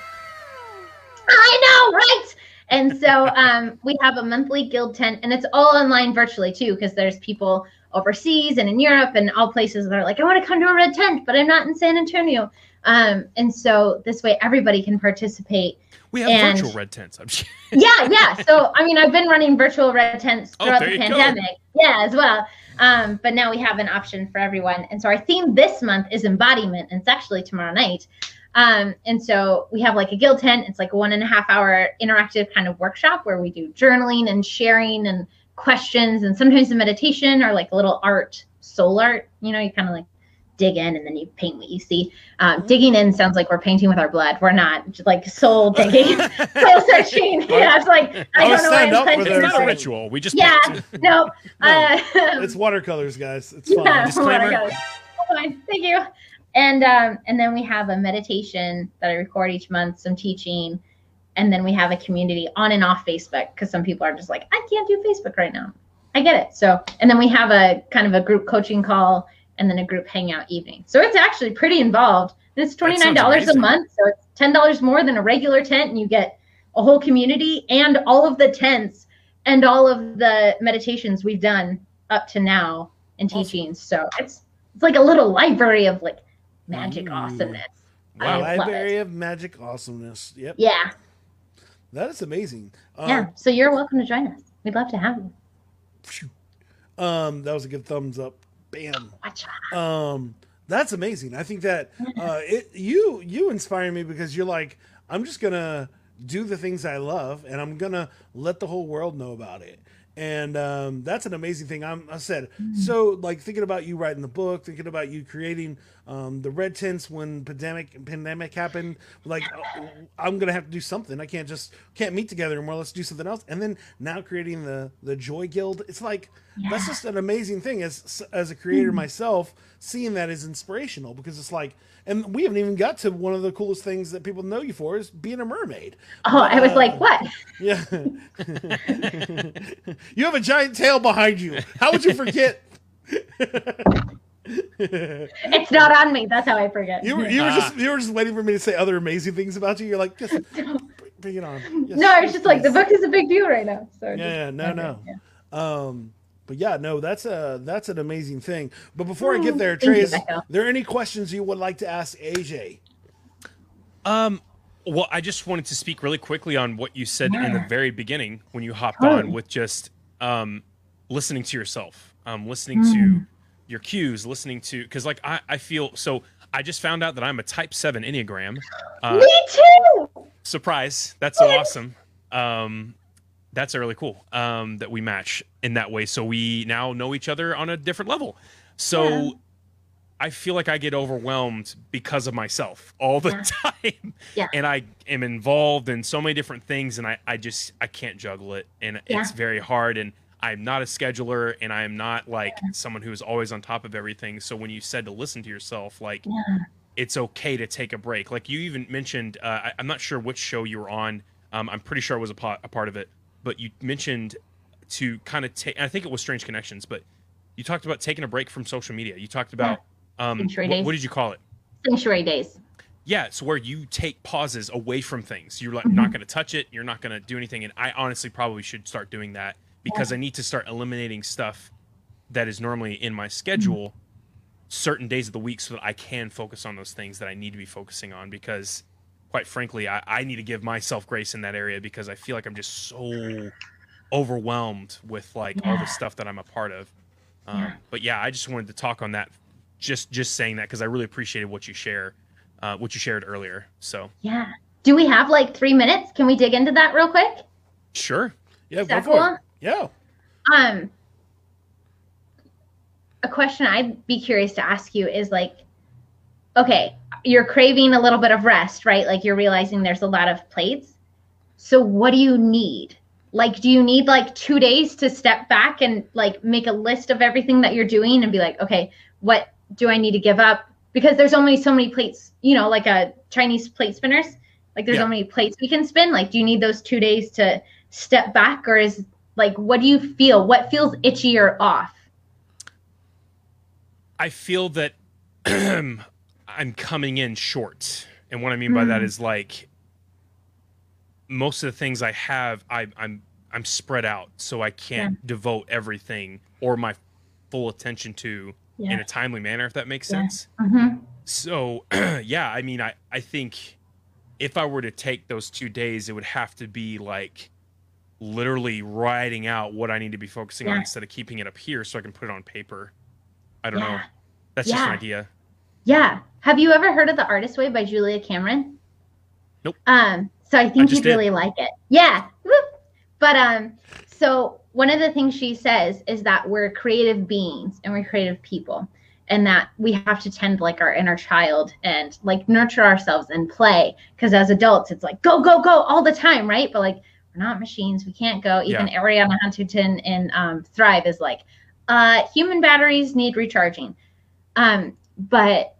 I know, right? And so um, we have a monthly guild tent, and it's all online virtually too, because there's people overseas and in Europe and all places that are like, I want to come to a red tent, but I'm not in San Antonio. Um, and so this way everybody can participate. We have And- virtual red tents. I'm just- Yeah, yeah. So I mean, I've been running virtual red tents Oh, throughout there the you go. pandemic. Yeah, as well. Um, but now we have an option for everyone. And so our theme this month is embodiment, and it's actually tomorrow night. Um, and so we have like a guild tent. It's like a one and a half hour interactive kind of workshop where we do journaling and sharing and questions and sometimes the meditation or like a little art, soul art. You know, you kind of like dig in and then you paint what you see. Um, digging in sounds like we're painting with our blood. We're not just like soul digging, soul searching. Yeah, it's like I, don't know what up for intention this. it's not a ritual. We just Yeah, paint. no. Uh, It's watercolors, guys. It's fine. yeah, Disclaimer. Fine, Thank you. And um, and then we have a meditation that I record each month, some teaching, and then we have a community on and off Facebook because some people are just like, I can't do Facebook right now. I get it. So and then we have a kind of a group coaching call and then a group hangout evening. So it's actually pretty involved. And it's twenty nine dollars a month, so it's ten dollars more than a regular tent, and you get a whole community and all of the tents and all of the meditations we've done up to now and Awesome. teachings. So it's it's like a little library of like magic Ooh. awesomeness. A I love library of magic awesomeness. Yep. Yeah, That is amazing. Um, yeah. So you're welcome to join us. We'd love to have you. Um, that was a good thumbs up. Bam. Watch. Um, that's amazing. I think that uh, it you you inspire me because you're like I'm just gonna do the things I love and I'm gonna let the whole world know about it. And um, that's an amazing thing. I'm, I said so. Like thinking about you writing the book, thinking about you creating um, the red tents when pandemic pandemic happened. Like uh, I'm gonna have to do something. I can't just can't meet together anymore. Let's do something else. And then now creating the the Joy Guild. It's like that's just an amazing thing as as a creator myself seeing that is inspirational because it's like and we haven't even got to one of the coolest things that people know you for is being a mermaid Oh, I was like, what? yeah you have a giant tail behind you how would you forget It's not on me. That's how I forget. You were, you were Ah. just you were just waiting for me to say other amazing things about you. You're like, just bring it on. Yes, no, I was yes, just like the book is a big deal right now. So just- Yeah, no, okay, no. yeah. Um, but yeah, no, that's a that's an amazing thing. But before I get there, Mm, thank Trey, is there any questions you would like to ask AJ? Um, well, I just wanted to speak really quickly on what you said in the very beginning when you hopped Totally. on with just um, listening to yourself, um, listening Mm. to your cues, listening to because like I, I feel so. I just found out that I'm a Type Seven Enneagram. Uh, Me too. surprise! That's so awesome. Um, that's really cool. Um, that we match in that way, so we now know each other on a different level. So. Yeah. I feel like I get overwhelmed because of myself all the Yeah. time. Yeah. And I am involved in so many different things and I, I just I can't juggle it. And Yeah. it's very hard. And I'm not a scheduler and I am not like someone who's always on top of everything. So when you said to listen to yourself, like it's okay to take a break. Like you even mentioned, uh, I, I'm not sure which show you were on. Um, I'm pretty sure I was a, po- a part of it, but you mentioned to kind of take. I think it was Strange Connections, but you talked about taking a break from social media. You talked about um, Sanctuary what, did you call it? Sanctuary days. Yeah, it's where you take pauses away from things. You're like Mm-hmm. not going to touch it. You're not going to do anything. And I honestly probably should start doing that because I need to start eliminating stuff that is normally in my schedule certain days of the week so that I can focus on those things that I need to be focusing on because quite frankly, I, I need to give myself grace in that area because I feel like I'm just so overwhelmed with like all the stuff that I'm a part of. Um, Yeah. But yeah, I just wanted to talk on that. Just just saying that because I really appreciated what you share, uh, what you shared earlier. So Yeah. Do we have like three minutes? Can we dig into that real quick? sure, Yeah, Is go that for it. Yeah. Um, a question I'd be curious to ask you is like, okay, you're craving a little bit of rest, right? Like you're realizing there's a lot of plates. So what do you need? Like, do you need like two days to step back and like make a list of everything that you're doing and be like, okay, what do I need to give up? Because there's only so many plates, you know, like a Chinese plate spinners. Like there's Yeah. so many plates we can spin. Like, do you need those two days to step back, or is like what do you feel? What feels itchy or off? I feel that I'm coming in short, and what I mean by that Mm. like most of the things I have, I, I'm I'm spread out, so I can't devote everything or my full attention to in a timely manner, if that makes Yeah. sense. hmm So yeah, I mean, I I think if I were to take those two days, it would have to be like literally writing out what I need to be focusing on instead of keeping it up here so I can put it on paper. I don't know. Yeah. That's just an idea. Yeah. Have you ever heard of The Artist Way by Julia Cameron? Nope. Um, so I think just you'd did. really like it. Yeah. But um, so one of the things she says is that we're creative beings and we're creative people, and that we have to tend like our inner child and like nurture ourselves and play. Because as adults, it's like go, go, go all the time, right? But like we're not machines. We can't go. Even Arianna Huffington in um, Thrive is like, uh, human batteries need recharging. Um, but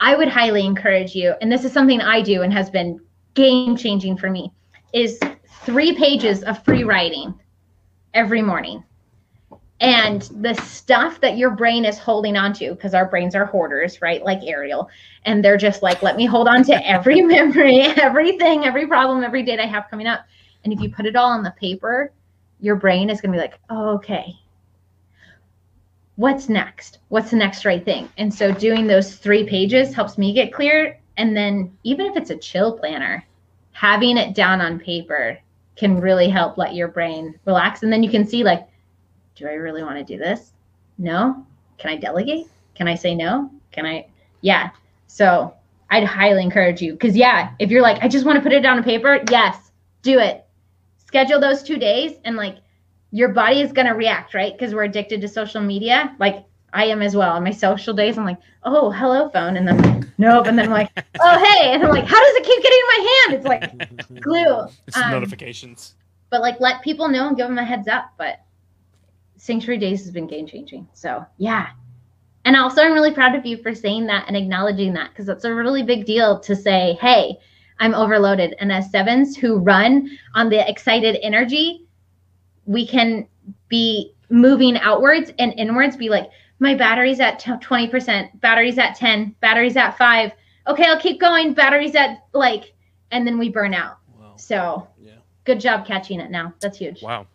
I would highly encourage you, and this is something I do and has been game changing for me, is three pages of free writing every morning. And the stuff that your brain is holding onto, because our brains are hoarders, right? Like Ariel. And they're just like, let me hold on to every memory, everything, every problem, every date I have coming up. And if you put it all on the paper, your brain is going to be like, oh, okay, what's next? What's the next right thing? And so doing those three pages helps me get clear. And then even if it's a chill planner, having it down on paper can really help let your brain relax. And then you can see like, do I really want to do this? No. Can I delegate? Can I say no? Can I? Yeah. So I'd highly encourage you because yeah, if you're like, I just want to put it down on paper, yes, do it. Schedule those two days and like your body is going to react, right? Because we're addicted to social media. Like I am as well. On my social days, I'm like, oh, hello, phone. And then, nope. And then I'm like, oh, hey. And I'm like, how does it keep getting in my hand? It's like glue. It's Um, notifications. But like, let people know and give them a heads up. But Sanctuary Days has been game changing. So, yeah. And also, I'm really proud of you for saying that and acknowledging that because that's a really big deal to say, hey, I'm overloaded. And as sevens who run on the excited energy, we can be moving outwards and inwards, be like, my battery's at 20%, battery's at 10, battery's at 5. Okay, I'll keep going. Battery's at like and then we burn out. Wow. So, Yeah. good job catching it now. That's huge. Wow.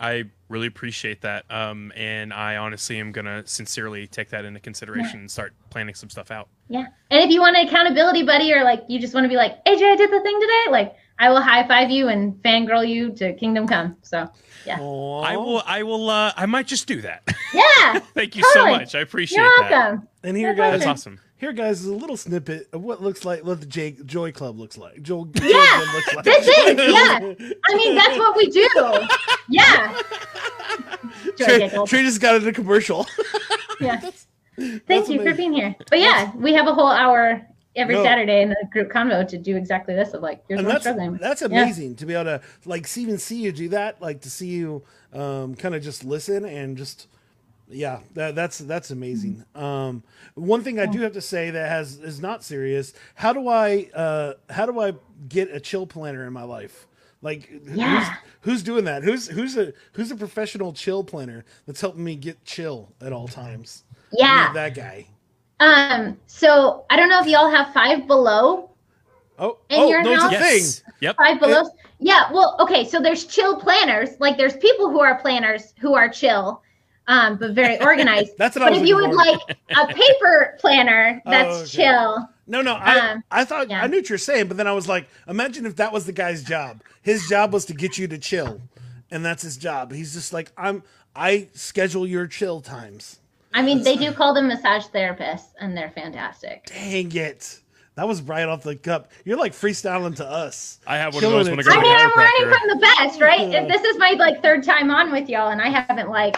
I really appreciate that. Um, and I honestly am gonna sincerely take that into consideration and start planning some stuff out. Yeah. And if you want an accountability buddy or like you just want to be like, AJ, I did the thing today, like I will high five you and fangirl you to Kingdom Come. So Yeah. Aw. I will. I will. Uh, I might just do that. yeah, Thank you so much. I appreciate you're that. welcome. And here, My guys, That's awesome. here, guys, is a little snippet of what looks like what the J- Joy Club looks like. Joel, Yeah, Joy looks like. That's it. Yeah. I mean, that's what we do. Yeah. Joy Trey. Trey just got in a commercial. Yeah. Thank That's you for being here. But yeah, we have a whole hour every No. Saturday in the group convo to do exactly this of like, here's and that's struggling that's Yeah. amazing to be able to like see, even see you do that, like to see you um, kind of just listen and just yeah, that, that's that's amazing. Um, one thing I do have to say that has is not serious. How do I uh, how do I get a chill planner in my life? Like who's, Yeah. who's doing that? Who's who's a who's a professional chill planner that's helping me get chill at all times? Yeah. that guy. Um, so I don't know if y'all have five below. Oh, In oh, your no, it's a house? thing. Yes. Yep. Five below. Yeah, well, okay, so there's chill planners. Like there's people who are planners who are chill, um, but very organized. That's what I but was if you would looking like a paper planner that's Oh, okay. chill. No, no, I, Um, I thought yeah. I knew what you're saying, but then I was like, imagine if that was the guy's job. His job was to get you to chill, and that's his job. He's just like, I'm. I schedule your chill times. I mean, they do call them massage therapists, and they're fantastic. Dang it, that was right off the cup. You're like freestyling to us. I have one Killing of those when I go to I mean, I'm learning from the best, right? If this is my like third time on with y'all, and I haven't like,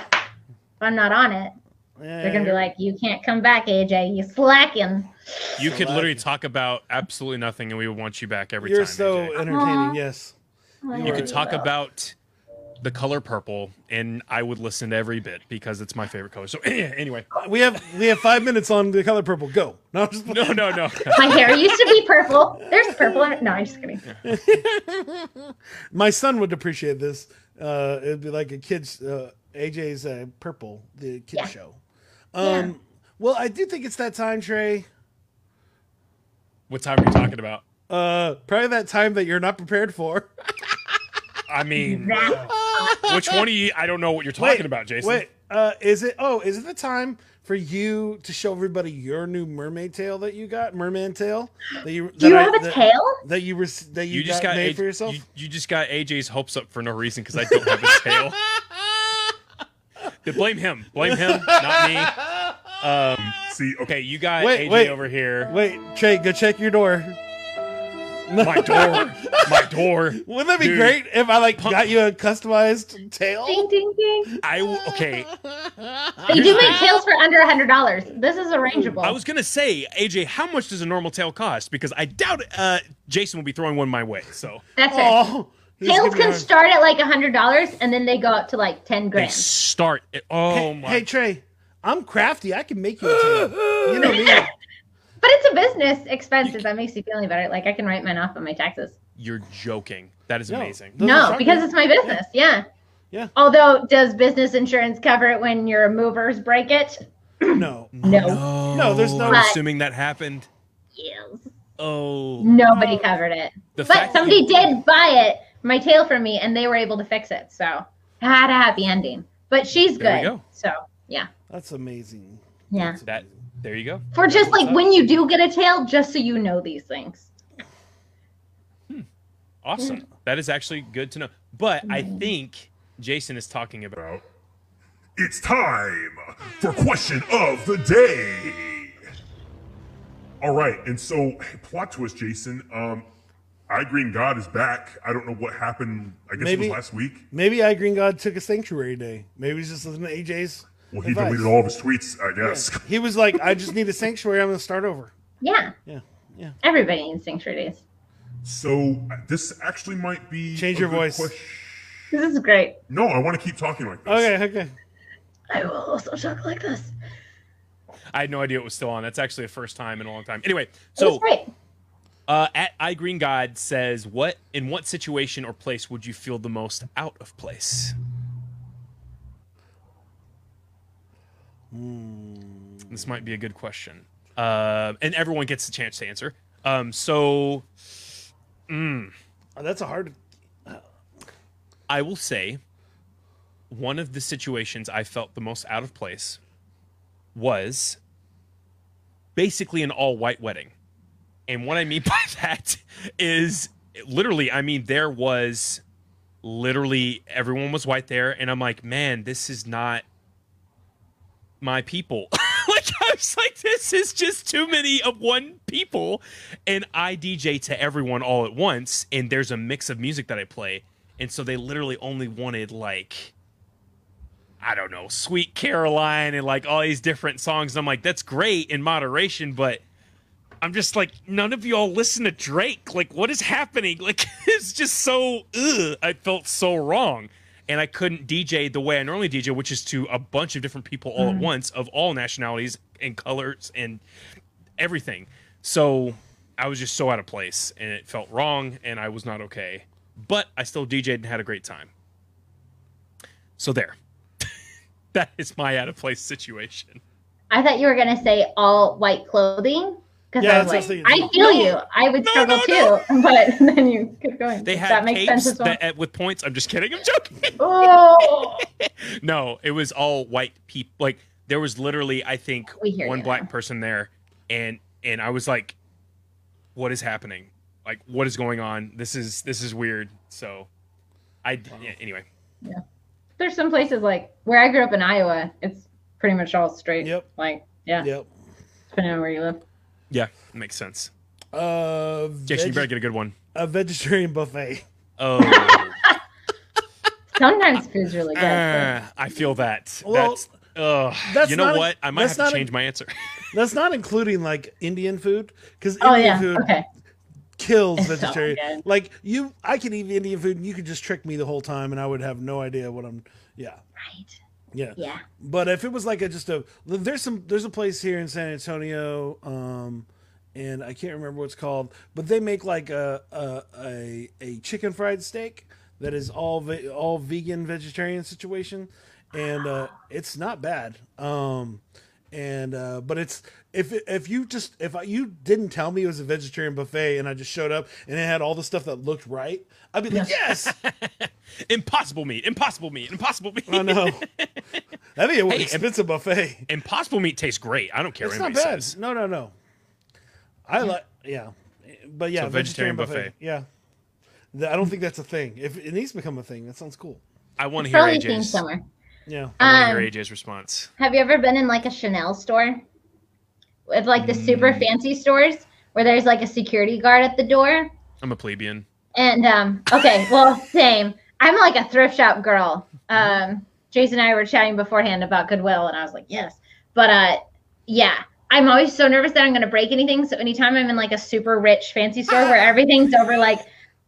I'm not on it, they're gonna be like, "You can't come back, AJ. You slacking." You could literally talk about absolutely nothing, and we would want you back every time. You're so AJ. entertaining. Aw. Yes. You are- could talk about the color purple, and I would listen to every bit because it's my favorite color. So anyway, We have we have five minutes on the color purple. Go. No, I'm just no, no, no. My hair used to be purple. There's purple. in it. No, I'm just kidding. My son would appreciate this. Uh, it'd be like a kid's uh, AJ's uh, purple, the kid Yeah. show. Um, Well, I do think it's that time, Trey. What time are you talking about? Uh, probably that time that you're not prepared for. I mean, That- which one of you? I don't know what you're talking about, Jason. Wait, uh, is it? Oh, is it the time for you to show everybody your new mermaid tail that you got, merman tail that you? Do you I- have a that, tail? that you were that you, You, just got made A- for yourself? You, you just got AJ's hopes up for no reason because I don't have a tail. blame him. Blame him, not me. Um, See, okay, okay, you got Wait, AJ wait. over here. Wait, Trey, go check your door. My door. My door. Wouldn't that be Dude. great if I like got you a customized tail? Ding ding ding. I w- okay. They do make tails for under a hundred dollars. This is arrangeable. I was gonna say, AJ, how much does a normal tail cost? Because I doubt uh, Jason will be throwing one my way. So That's it. Oh, he's Tails can start at like a hundred dollars, and then they go up to like ten they grand. start. At, oh Hey, my! hey, Trey, I'm crafty. I can make you a tail. You know me. But it's a business expense. If that makes you feel any better, like I can write mine off on my taxes. You're joking. That is No. amazing. Those no, because it's my business. Yeah. Yeah. Although, does business insurance cover it when your movers break it? No. No. No, there's no- I'm But- assuming that happened. Yes. Oh, Nobody covered it. the But somebody you- did buy it, my tail from me, and they were able to fix it. So I had a happy ending. But she's There we good. go. So yeah. That's amazing. Yeah. that. There you go. For just like up? when you do get a tail, just so you know these things. Awesome. That is actually good to know. But I Mm-hmm. think Jason is talking about. it's time for question of the day. All right, and so plot twist, Jason. Um, I Green God is back. I don't know what happened. I guess Maybe- it was last week. Maybe I Green God took a sanctuary day. Maybe he's just listening to AJ's. Well, he advice. deleted all of his tweets, I guess. He was like, I just need a sanctuary. I'm going to start over. Yeah. Yeah. Yeah. Everybody needs sanctuary days. So uh, this actually might be Change your voice. ques- This is great. No, I want to keep talking like this. Okay. Okay. I will also talk like this. I had no idea it was still on. That's actually the first time in a long time. Anyway, So so uh, at I Green God says, "What in what situation or place would you feel the most out of place?" This might be a good question. Uh, and everyone gets a chance to answer. Um, so Oh, that's a hard. I will say one of the situations I felt the most out of place was basically an all white wedding. And what I mean by that is literally, I mean, there was literally everyone was white there. And I'm like, man, this is not my people. like, I was like, this is just too many of one people. And I DJ to everyone all at once. And there's a mix of music that I play. And so they literally only wanted like I don't know, Sweet Caroline and like all these different songs. And I'm like, that's great in moderation, but I'm just like, none of y'all listen to Drake. Like, what is happening? Like, it's just so, ugh, I felt so wrong. And I couldn't DJ the way I normally DJ, which is to a bunch of different people all at mm-hmm. once of all nationalities and colors and everything. So I was just so out of place and it felt wrong and I was not okay. But I still DJed and had a great time. So there. that is my out of place situation. I thought you were gonna say all white clothing because Yeah, I was that's what I like, I feel No. you. I would No, struggle no, too, but then you keep going. They had that makes sense as well. that, with points. I'm just kidding. I'm joking. oh, no, it was all white people. Like there was literally, I think, one you black person there, and and I was like, "What is happening? Like, what is going on? This is this is weird." So, I yeah, anyway. there's some places like where I grew up in Iowa. It's pretty much all straight. Yep. Like yeah, Yep. depending on where you live. Yeah, makes sense. Uh, Jason, you better get a good one. a vegetarian buffet. Oh, Sometimes food's really good. but- ah, I feel that. Well, that's. Ugh. that's you know not what? I might have to not a- change my answer. That's not including like Indian food because oh Indian yeah. food Okay. kills It's vegetarian. good. like you, I can eat Indian food and you could just trick me the whole time and I would have no idea what I'm. Yeah, Right. Yeah. Yeah. But if it was like a just a there's some there's a place here in San Antonio, um, and I can't remember what it's called, but they make like a a a, a chicken fried steak that is all ve- all vegan vegetarian situation, and uh, it's not bad. Um, and uh, but it's if if you just if I, you didn't tell me it was a vegetarian buffet and I just showed up and it had all the stuff that looked right, I'd be like, yes, impossible meat. Impossible meat. Impossible meat. I know. That'd be an Hey, expensive buffet. Impossible meat tastes great. I don't care It's not bad. says. No, no, no. I like yeah, but yeah, So vegetarian buffet. Yeah, Th- I don't think that's a thing. If it needs to become a thing, that sounds cool. I want to hear Probably themed AJ's. somewhere. Yeah. I Um, to hear AJ's response. Have you ever been in like a Chanel store? With like the Mm. super fancy stores where there's like a security guard at the door? I'm a plebeian. And um okay, well, same. I'm like a thrift shop girl. Um Jason and I were chatting beforehand about Goodwill and I was like, yes. But uh yeah, I'm always so nervous that I'm gonna break anything. So anytime I'm in like a super rich fancy store where everything's over like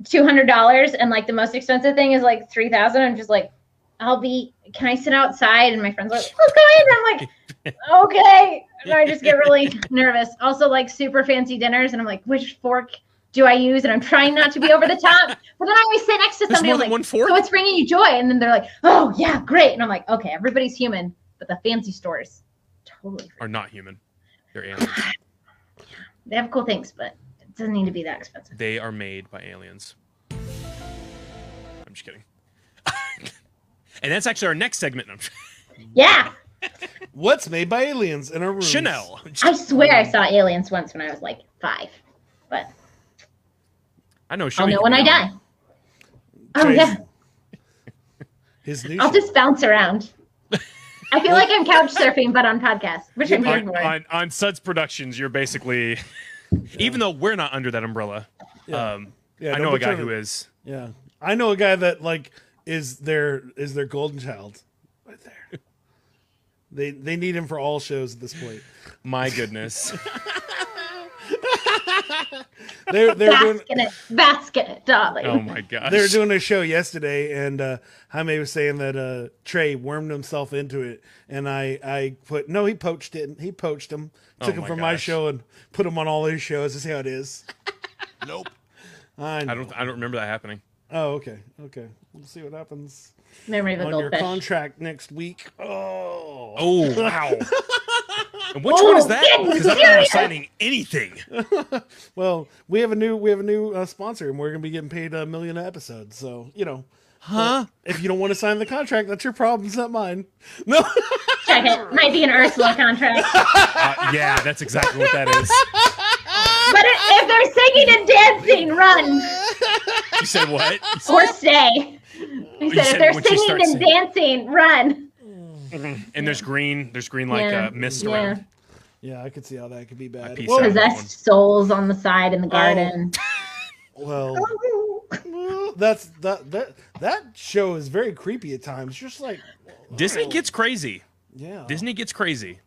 two hundred dollars and like the most expensive thing is like three thousand, I'm just like, I'll be can I sit outside? And my friends are like, let's go in. And I'm like, okay. And I just get really nervous. Also like super fancy dinners and I'm like, which fork do I use? And I'm trying not to be over the top. But then I always sit next to There's somebody more I'm than like, one fork? so it's bringing you joy. And then they're like, oh yeah, great. And I'm like, okay, everybody's human, but the fancy stores, totally. Are not human. They're aliens. They have cool things, but it doesn't need to be that expensive. they are made by aliens. I'm just kidding. And that's actually our next segment. No, Yeah. What's made by aliens in our rooms? Chanel. I swear I saw aliens once when I was like five. But I know. I'll know when I on. die. Oh Trace. yeah. His new I'll show. just bounce around. I feel like I'm couch surfing, but on podcast, which I'm here On, for. on, on Suds Productions, you're basically, even though we're not under that umbrella, Yeah. um, Yeah, I know a guy trying who. Yeah, I know a guy that like is their is their golden child, right there. they they need him for all shows at this point. My goodness. They're they're doing Bask in it, bask in it, darling. oh my gosh. they were doing a show yesterday, and uh, Jaime was saying that uh, Trey wormed himself into it, and I I put no, he poached it. He poached him, Oh took him my from my show and put him on all his shows. To see how it is. Nope. I. I don't. I don't remember that happening. Oh, okay, okay. We'll see what happens. Memory of a on your goldfish. contract next week. Oh, Oh wow! and which Oh, one is that? getting Because I'm not serious. signing anything. well, we have a new we have a new uh, sponsor, and we're gonna be getting paid a million an episode. So you know, Huh? if you don't want to sign the contract, that's your problem. It's not mine. No. Check it. Might be an Ursula contract. Uh, yeah, that's exactly what that is. but if they're singing and dancing, run You said what? You said- or stay. He said, said if they're singing and singing. dancing, run. and there's green. There's green like Yeah, uh, mist yeah. around. yeah, I could see how that could be bad. piece Well. Possessed souls on the side in the garden. well, well, that's that that that show is very creepy at times. Just like Disney gets crazy. yeah. Disney gets crazy.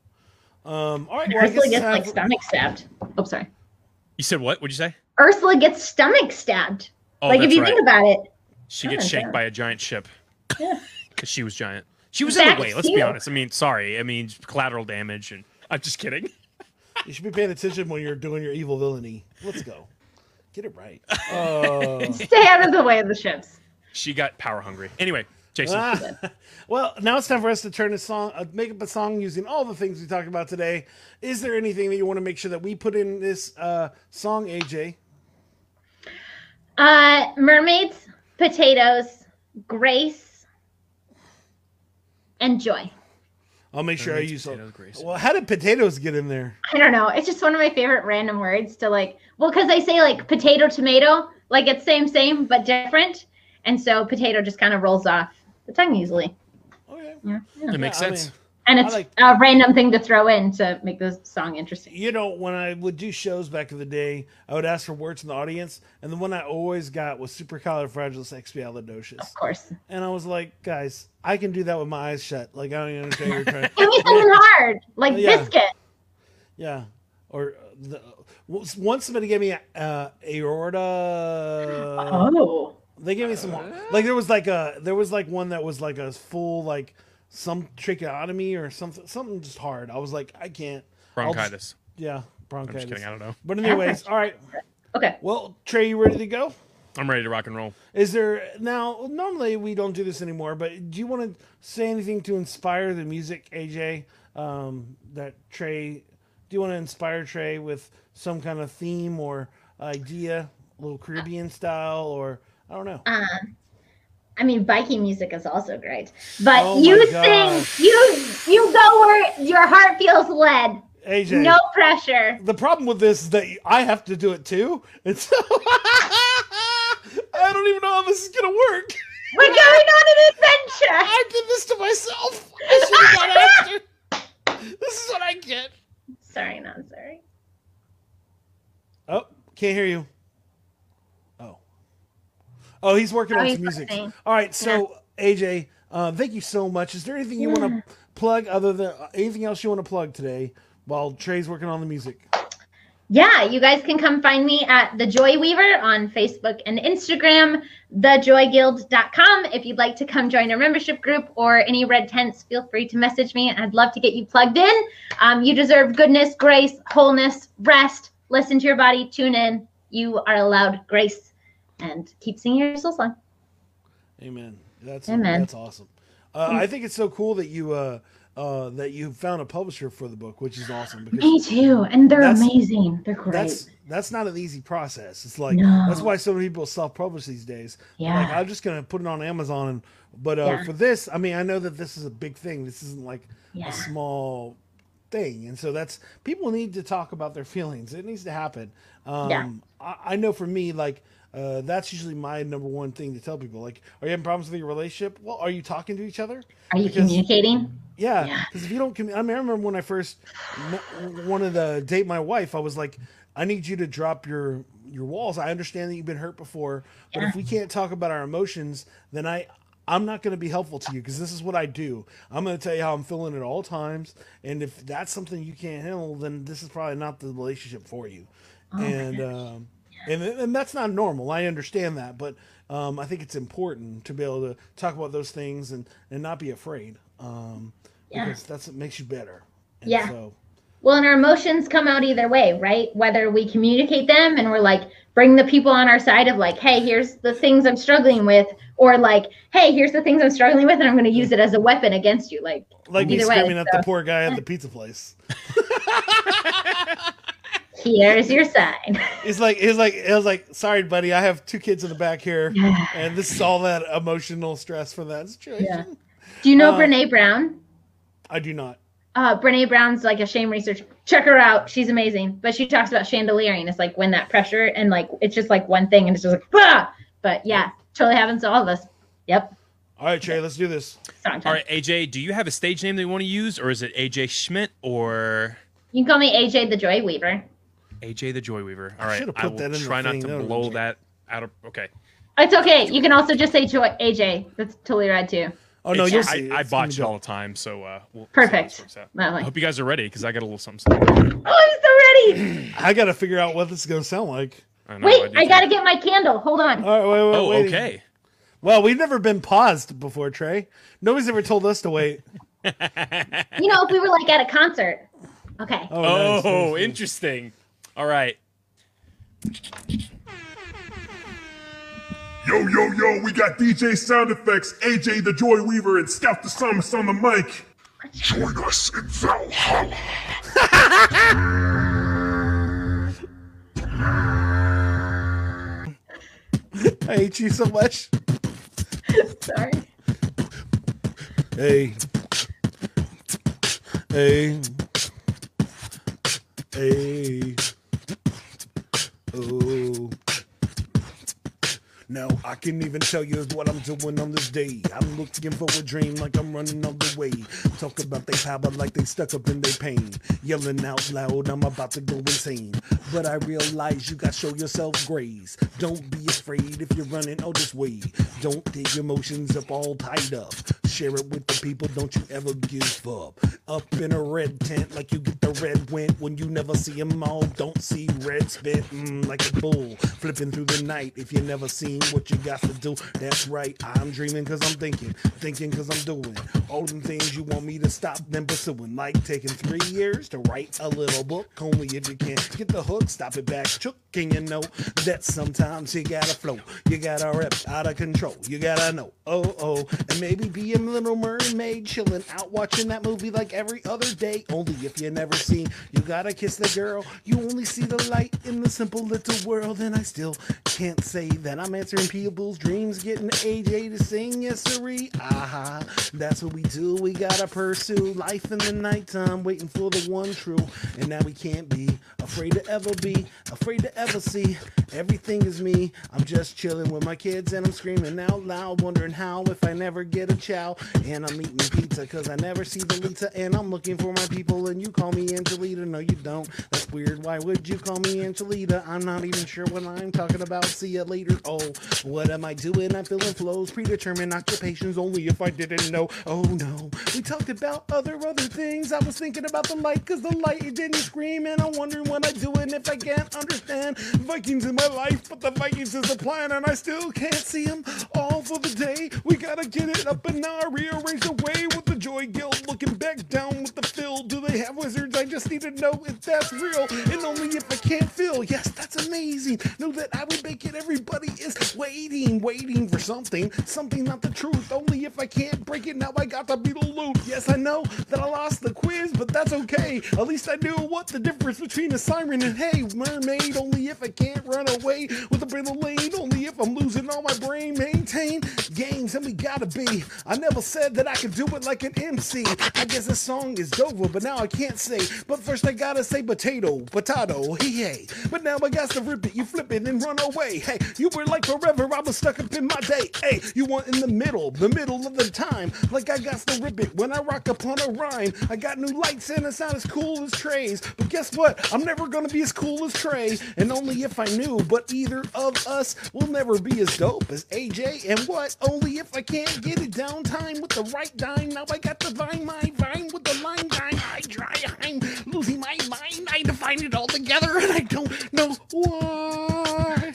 Um. All right. Well, I guess Ursula it's gets time like for- stomach stabbed. Oh, sorry. You said what? What'd you say? Ursula gets stomach stabbed. Oh, like if you right. think about it. She gets Oh, shanked by a giant ship Yeah. because she was giant. She was in the way. Let's be honest. I mean, sorry. I mean, collateral damage, and I'm just kidding. You should be paying attention when you're doing your evil villainy. Let's go. Get it right. Uh, Stay out of the way of the ships. She got power hungry. Anyway, Jason. ah. well, now it's time for us to turn a song, uh, make up a song using all the things we talked about today. Is there anything that you want to make sure that we put in this uh, song, AJ? Uh, mermaids, potatoes, grace, and joy. I'll make sure I use. potatoes, grace. Well, how did potatoes get in there? I don't know. It's just one of my favorite random words to like. Well, because I say like potato, tomato, like it's same, same, but different. And so potato just kind of rolls off the tongue easily. Okay. Yeah. yeah. It makes I sense. mean, And it's like- a random thing to throw in to make the song interesting. you know, when I would do shows back in the day, I would ask for words from the audience, and the one I always got was supercalifragilisticexpialidocious. Of course. And I was like, guys, I can do that with my eyes shut. Like I don't even understand what you're trying. Give me something hard, like Yeah. biscuit. Yeah. Or uh, the, once somebody gave me uh, aorta. oh. They gave me some like there was like a there was like one that was like a full like some tracheotomy or something something just hard. I was like I can't. I'll just- Bronchitis. yeah, I'm just kidding. I don't know. But anyways, all right. Okay. Well, Trey, you ready to go? I'm ready to rock and roll. Is there now? Normally we don't do this anymore, but do you want to say anything to inspire the music, AJ? Um, that Trey, do you want to inspire Trey with some kind of theme or idea, a little Caribbean style, or I don't know? I mean, Viking music is also great, but Oh you sing, gosh. you you go where your heart feels led. AJ, No pressure. the problem with this is that I have to do it too, and so I don't even know how this is gonna work. We're going on an adventure. I did this to myself. I should have got after. This is what I get. Sorry, not sorry. Oh, can't hear you. Oh. He's working Oh, on he's some music. All right, so AJ, uh, thank you so much. Is there anything you want to plug other than uh, anything else you want to plug today while Trey's working on the music? Yeah, you guys can come find me at The Joy Weaver on Facebook and Instagram, thejoyguild.com. If you'd like to come join our membership group or any red tents, feel free to message me. I'd love to get you plugged in. Um, you deserve goodness, grace, wholeness, rest. Listen to your body, tune in. You are allowed grace. And keep singing your soul song. Amen. That's Amen. that's awesome. Uh, I think it's so cool that you uh, uh, that you found a publisher for the book, which is awesome Me too. And they're amazing. They're great. that's that's not an easy process. It's like No. that's why so many people self-publish these days. Yeah. Like I'm just gonna put it on Amazon, and but uh, Yeah. for this, I mean, I know that this is a big thing. This isn't like Yeah. a small thing, and so that's people need to talk about their feelings. It needs to happen. Um, Yeah. I, I know for me, like. Uh, that's usually my number one thing to tell people. Like, are you having problems with your relationship? Well, are you talking to each other? Are you because- communicating? Yeah, Yeah. because if you don't, commu- I mean, I remember when I first wanted to date my wife, I was like, I need you to drop your your walls. I understand that you've been hurt before, but if we can't talk about our emotions, then I I'm not going to be helpful to you because this is what I do. I'm going to tell you how I'm feeling at all times, and if that's something you can't handle, then this is probably not the relationship for you. and um, and and that's not normal. I understand that, but um, I think it's important to be able to talk about those things and and not be afraid. Um, Yeah. because that's what makes you better. And Yeah. So, Well, and our emotions come out either way, right? Whether we communicate them and we're like, bring the people on our side of like, hey, here's the things I'm struggling with, or like, hey, here's the things I'm struggling with, and I'm going to use it as a weapon against you. Like, Like me Either way, screaming at so- the poor guy at the pizza place. here's your sign. It's like it's like it was like, sorry, buddy, I have two kids in the back here, and this is all that emotional stress for that situation. Yeah. Do you know Uh, Brene Brown? I do not. Uh, Brene Brown's like a shame research. Check her out. She's amazing. But she talks about chandeliering. It's like when that pressure and like it's just like one thing and it's just like, ah! But yeah, totally happens to all of us. Yep. All right, Trey, let's do this. All right, AJ, do you have a stage name that you want to use, or is it AJ Schmidt or You can call me AJ the Joy Weaver. AJ the Joy Weaver? All I right, should've I put will that in the try not to That would've blow been- that out of. Okay. It's okay. You can also just say Joy AJ. That's totally rad too. Oh no, It's- you'll I, see. I It's botch it all the time, so uh, we'll Perfect. this works out. That I hope you guys are ready because I got a little something. something. Oh, I'm so ready. I gotta figure out what this is gonna sound like. I know, Wait, do I gotta get my candle. Hold on. All right, wait, wait, Oh, wait. okay. Well, we've never been paused before, Trey. Nobody's ever told us to wait. You know, if we were like at a concert. Okay. Oh, Oh, nice, nice, nice. interesting. All right. Yo, yo, yo, we got DJ Sound Effects, AJ the Joy Weaver, and Scout the Psalmist on the mic. Join us in Valhalla. I hate you so much. Sorry. Hey. Hey. Hey. Oh. Now I can even tell you what I'm doing on this day. I'm looking for a dream like I'm running all the way. Talk about they power like they stuck up in their pain. Yelling out loud, I'm about to go insane. But I realize you gotta show yourself grace. Don't be afraid if you're running all this way. Don't get your emotions up all tied up. Share it with the people, don't you ever give up. Up in a red tent like you get the red wind when you never see them all. Don't see red spit mm, like a bull. Flipping through the night if you never seen what you got to do. That's right, I'm dreaming cause I'm thinking. Thinking cause I'm doing. All them things you want me to stop them pursuing. Like taking three years to write a little book. Only if you can get the hook, stop it back. Chook, you know that sometimes you gotta flow. You gotta rip out of control. You gotta know. Oh, oh. And maybe be a little mermaid chilling out watching that movie like every other day. Only if you never seen. You gotta kiss the girl. You only see the light in the simple little world. And I still can't say that I'm answering people's dreams. Getting AJ to sing, yes, sirree. Aha. That's what we do. We gotta pursue life in the nighttime, waiting for the one true. And now we can't be afraid to ever be, afraid to ever see. Everything is me. I'm just chilling with my kids and I'm screaming out loud, wondering how if I never get a chow. And I'm eating pizza because I never see the Lita. And I'm looking for my people, and you call me Angelita. No, you don't. That's weird. Why would you call me Angelita? I'm not even sure what I'm talking about. See ya later. Oh, what am I doing? I'm feeling flows, predetermined occupations. Only if I didn't know. Oh no, we talked about other other things. I was thinking about the light because the light it didn't scream, and I'm wondering what I do if I can't understand Vikings in my life, but the Vikings is a plan, and I still can't see them all for the day. We gotta get it up and now I rearrange the way with the joy guild looking back down with the fill. Do they have wizards? I just need to know if that's real, and only if I can't feel. Yes, that's amazing. Know that I would make it. Everybody is waiting, waiting for something, something not the truth. Only if I can't break it. Now I got to be the loot. Yes, I know that I lost the quiz, but that's okay. At least I knew what the difference between a siren and hey mermaid. Only if I can't run away with a bit of lane. Only if I'm losing all my brain. Maintain games, and we gotta be. I never said that I could do it like an MC. I guess this song is Dover, but now I can't say. But first I gotta say potato, potato, hey hey. But now I got to rip it, you flip it and run away. Hey, you were like forever, I was stuck up in my day. Hey, you want in the middle, the middle of the time. Like I got to rip it when I rock upon a rhyme. I got new and it's not as cool as Trey's. But guess what? I'm never gonna be as cool as Trey. And only if I knew, but either of us will never be as dope as AJ. And what? Only if I can't get it down time with the right dime. Now I got to vine my vine with the line dime. I dry, I'm losing my mind. I define it all together and I don't know why.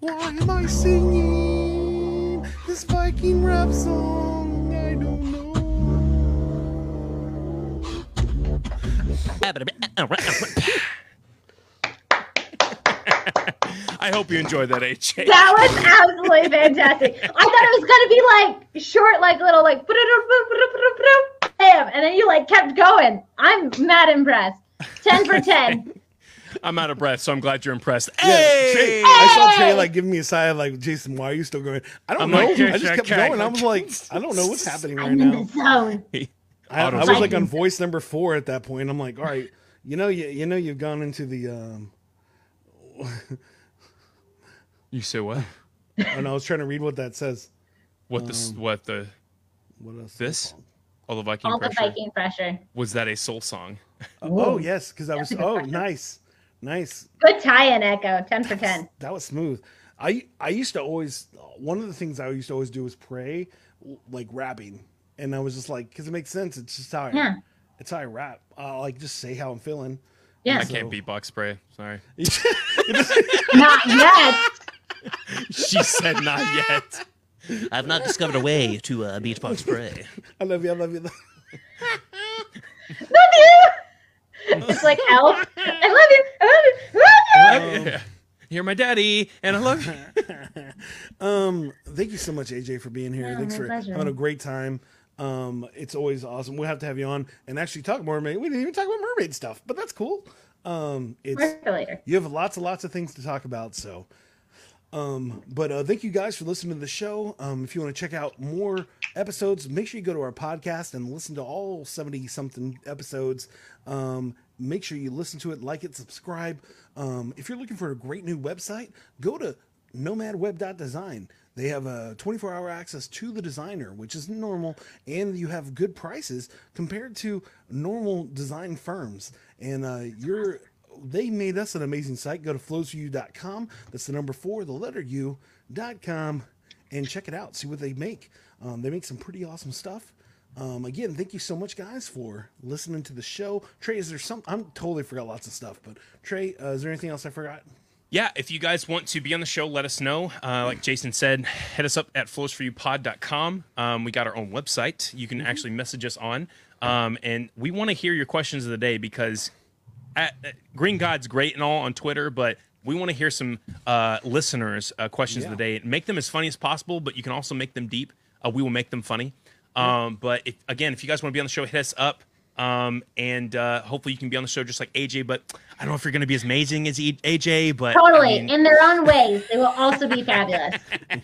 Why am I singing this Viking rap song? I don't know. I hope you enjoyed that, AJ. That was absolutely fantastic. I thought it was gonna be like short, like little, like bam, and then you like kept going. I'm mad impressed. Ten for ten. I'm out of breath, so I'm glad you're impressed. Yeah, Hey! Trey, I saw Trey like giving me a side like Jason, why are you still going? I don't I'm know. like, I just kept going. I was like, I don't know what's happening right I'm in now. the zone. I, I was like on voice number four at that point. I'm like, all right, you know, you, you know, you've gone into the. um You say what? And I was trying to read what that says. What this? Um, What the? What else? This? All the Viking All the pressure. Viking pressure. Was that a soul song? Oh yes, because I was. Oh, nice, nice. Good tie-in, Echo. Ten for ten. That was smooth. I I used to always one of the things I used to always do was pray, like rapping, and I was just like, because it makes sense. It's just how I, Yeah. it's how I rap. Uh, like just say how I'm feeling. Yeah. I can't beatbox spray. Sorry. Not yet. She said not yet. I've not discovered a way to uh, beatbox spray. I love you. I love you. Love you. It's like elf. I love you. I love you. I love you. Yeah. You're my daddy, and I love you. Um, thank you so much, AJ, for being here. Yeah, Thanks my for pleasure. having a great time. Um, it's always awesome. We'll have to have you on and actually talk mermaid. We didn't even talk about mermaid stuff, but that's cool. Um, it's later. you have lots and lots of things to talk about. So, um, but uh, thank you guys for listening to the show. Um, if you want to check out more episodes, make sure you go to our podcast and listen to all seventy something episodes. Um, make sure you listen to it, like it, subscribe. Um, if you're looking for a great new website, go to nomadweb.design. They have a 24 hour access to the designer, which is normal, and you have good prices compared to normal design firms. And uh, you're they made us an amazing site. Go to flowsforyou.com. That's the number four, the letter U.com, and check it out. See what they make. Um, they make some pretty awesome stuff. Um, again, thank you so much, guys, for listening to the show. Trey, is there some? I'm totally forgot lots of stuff, but Trey, uh, is there anything else I forgot? Yeah, if you guys want to be on the show, let us know. Uh, like Jason said, hit us up at flowsforyoupod.com. Um, we got our own website you can actually message us on. Um, and we want to hear your questions of the day because at, at- Green God's great and all on Twitter, but we want to hear some uh, listeners' uh, questions of the day. Make them as funny as possible, but you can also make them deep. Uh, we will make them funny. Um, but if, again, if you guys want to be on the show, hit us up. Um, and uh, hopefully you can be on the show just like AJ. But I don't know if you're going to be as amazing as E- AJ. But I Totally. mean- In their own ways, they will also be fabulous.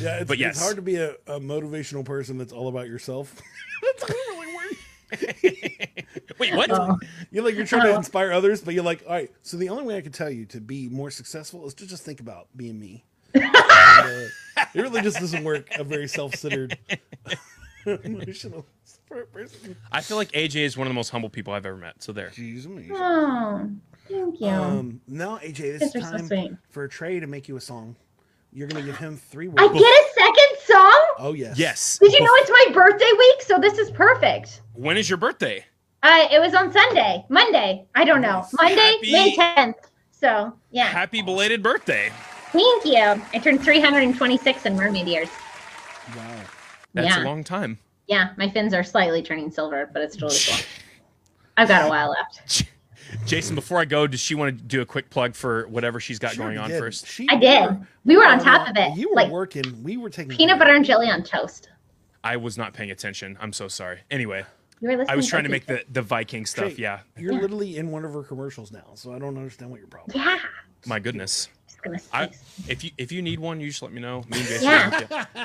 Yeah, it's, But yes. it's hard to be a, a motivational person that's all about yourself. that's really weird. Wait, what? Oh. You're like you're trying to Oh. inspire others, but you're like, all right. So the only way I can tell you to be more successful is to just think about being me. And, uh, it really just doesn't work. A very self-centered, emotional person. I feel like AJ is one of the most humble people I've ever met. So there. Jeez, amazing. Oh, thank you. Um, now AJ, this is Guys are so time for Trey to make you a song. You're gonna give him three I words. get a second song? Oh yes. Yes. Did you know it's my birthday week? So this is perfect. When is your birthday? Uh, it was on Sunday, Monday. I don't know. Monday, Happy- May 10th. So, yeah. Happy belated birthday. Thank you. I turned 326 in mermaid years. Wow. That's Yeah. a long time. Yeah, my fins are slightly turning silver, but it's totally cool. I've got a while left. Jason, before I go, does she want to do a quick plug for whatever she's got Sure going on did. first? She- I did. We were on top of it. You were Like working. We were taking peanut butter and jelly on toast. I was not paying attention. I'm so sorry. Anyway, You were listening I was trying to make the, the Viking stuff. Trey, Yeah. You're Yeah. literally in one of her commercials now, so I don't understand what your problem. is. Yeah. My goodness. Just gonna I, if you if you need one, you just let me know. Me and Jason. Yeah. will hook you.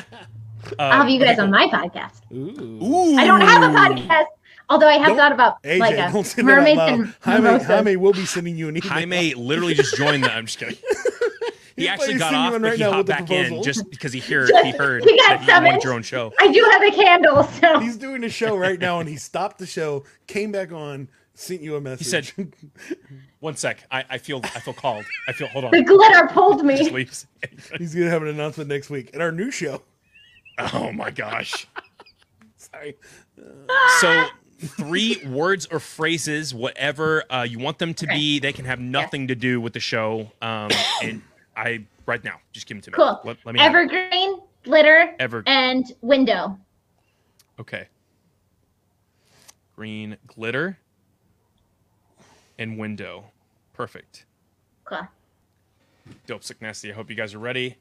I'll have you guys okay, on my podcast. Ooh. Ooh. I don't have a podcast, although I have Don't- thought about AJ, like a don't say mermaids that out and loud. Jaime, mimosas. Jaime will be sending you an email. Jaime literally just joined the. I'm just kidding. He He's actually got singing off, one but right he now hopped with the back in proposal. just because he heard Just- he heard he got that you wanted your own show. I do have a candle, so He's doing a show right now, and he stopped the show, came back on, sent you a message. said- One sec. I, I feel I feel called. I feel. Hold on. the glitter pulled Just me. leaves. he's gonna have an announcement next week in our new show. Oh my gosh. Sorry. So three words or phrases, whatever uh, you want them to be, they can have nothing to do with the show. Um, and I right now, just give them to me. Cool. Let, let me. Evergreen, glitter, Ever. and window. Okay. Green glitter. And window. Perfect. Cool. Dope, sick, nasty. I hope you guys are ready.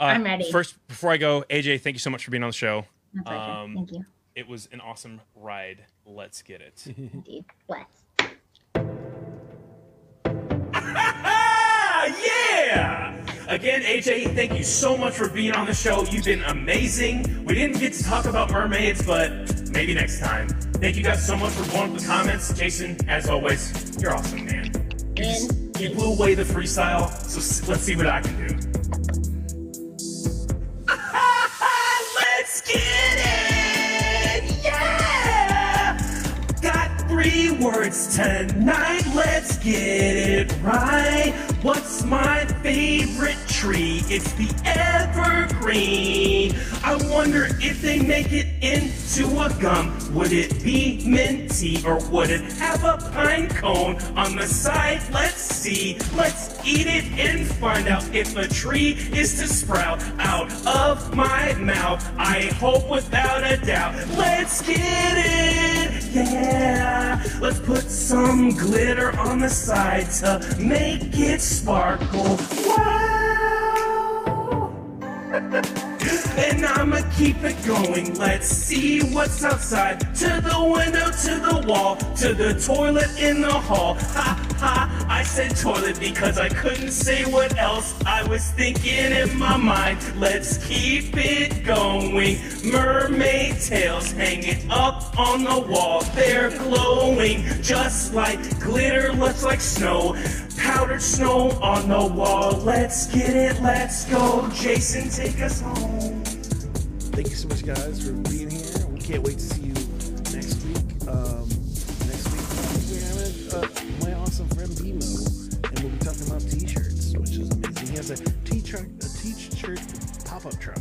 Uh, I'm ready. First, before I go, AJ, thank you so much for being on the show. My pleasure. Um, Thank you. It was an awesome ride. Let's get it. Indeed. Let's. Ah, yeah! Again, AJ, thank you so much for being on the show. You've been amazing. We didn't get to talk about mermaids, but maybe next time. Thank you guys so much for going up the comments. Jason, as always, you're awesome, man. You, just- you blew away the freestyle, so let's see what I can do. let's get it! Yeah! Got three words tonight, let's get it right. What's my favorite tree? It's the evergreen. I wonder if they make it into a gum. Would it be minty or would it have a pine cone on the side? Let's see. Let's eat it and find out if a tree is to sprout out of my mouth. I hope without a doubt. Let's get it. Yeah. Let's put some glitter on the side to make it sparkle. Thank you. And I'ma keep it going. Let's see what's outside. To the window, to the wall, to the toilet in the hall. Ha ha, I said toilet because I couldn't say what else I was thinking in my mind. Let's keep it going. Mermaid tails hanging up on the wall. They're glowing just like glitter, looks like snow. Powdered snow on the wall. Let's get it, let's go. Jason, take us home. Thank you so much, guys, for being here. We can't wait to see you next week. Um, next week, we're uh, my awesome friend Bimo, and we'll be talking about t-shirts, which is amazing. He has a t-shirt, a t-shirt pop-up truck,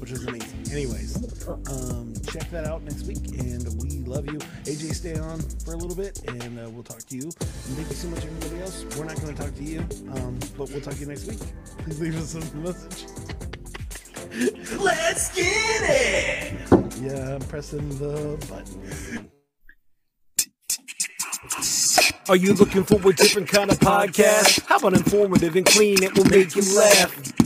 which is amazing. Anyways, um, check that out next week, and we love you. AJ, stay on for a little bit, and uh, we'll talk to you. And thank you so much, everybody else. We're not going to talk to you, um, but we'll talk to you next week. Please leave us a message. Let's get it! Yeah, I'm pressing the button. Are you looking for a different kind of podcast? How about informative and clean? It will make you laugh.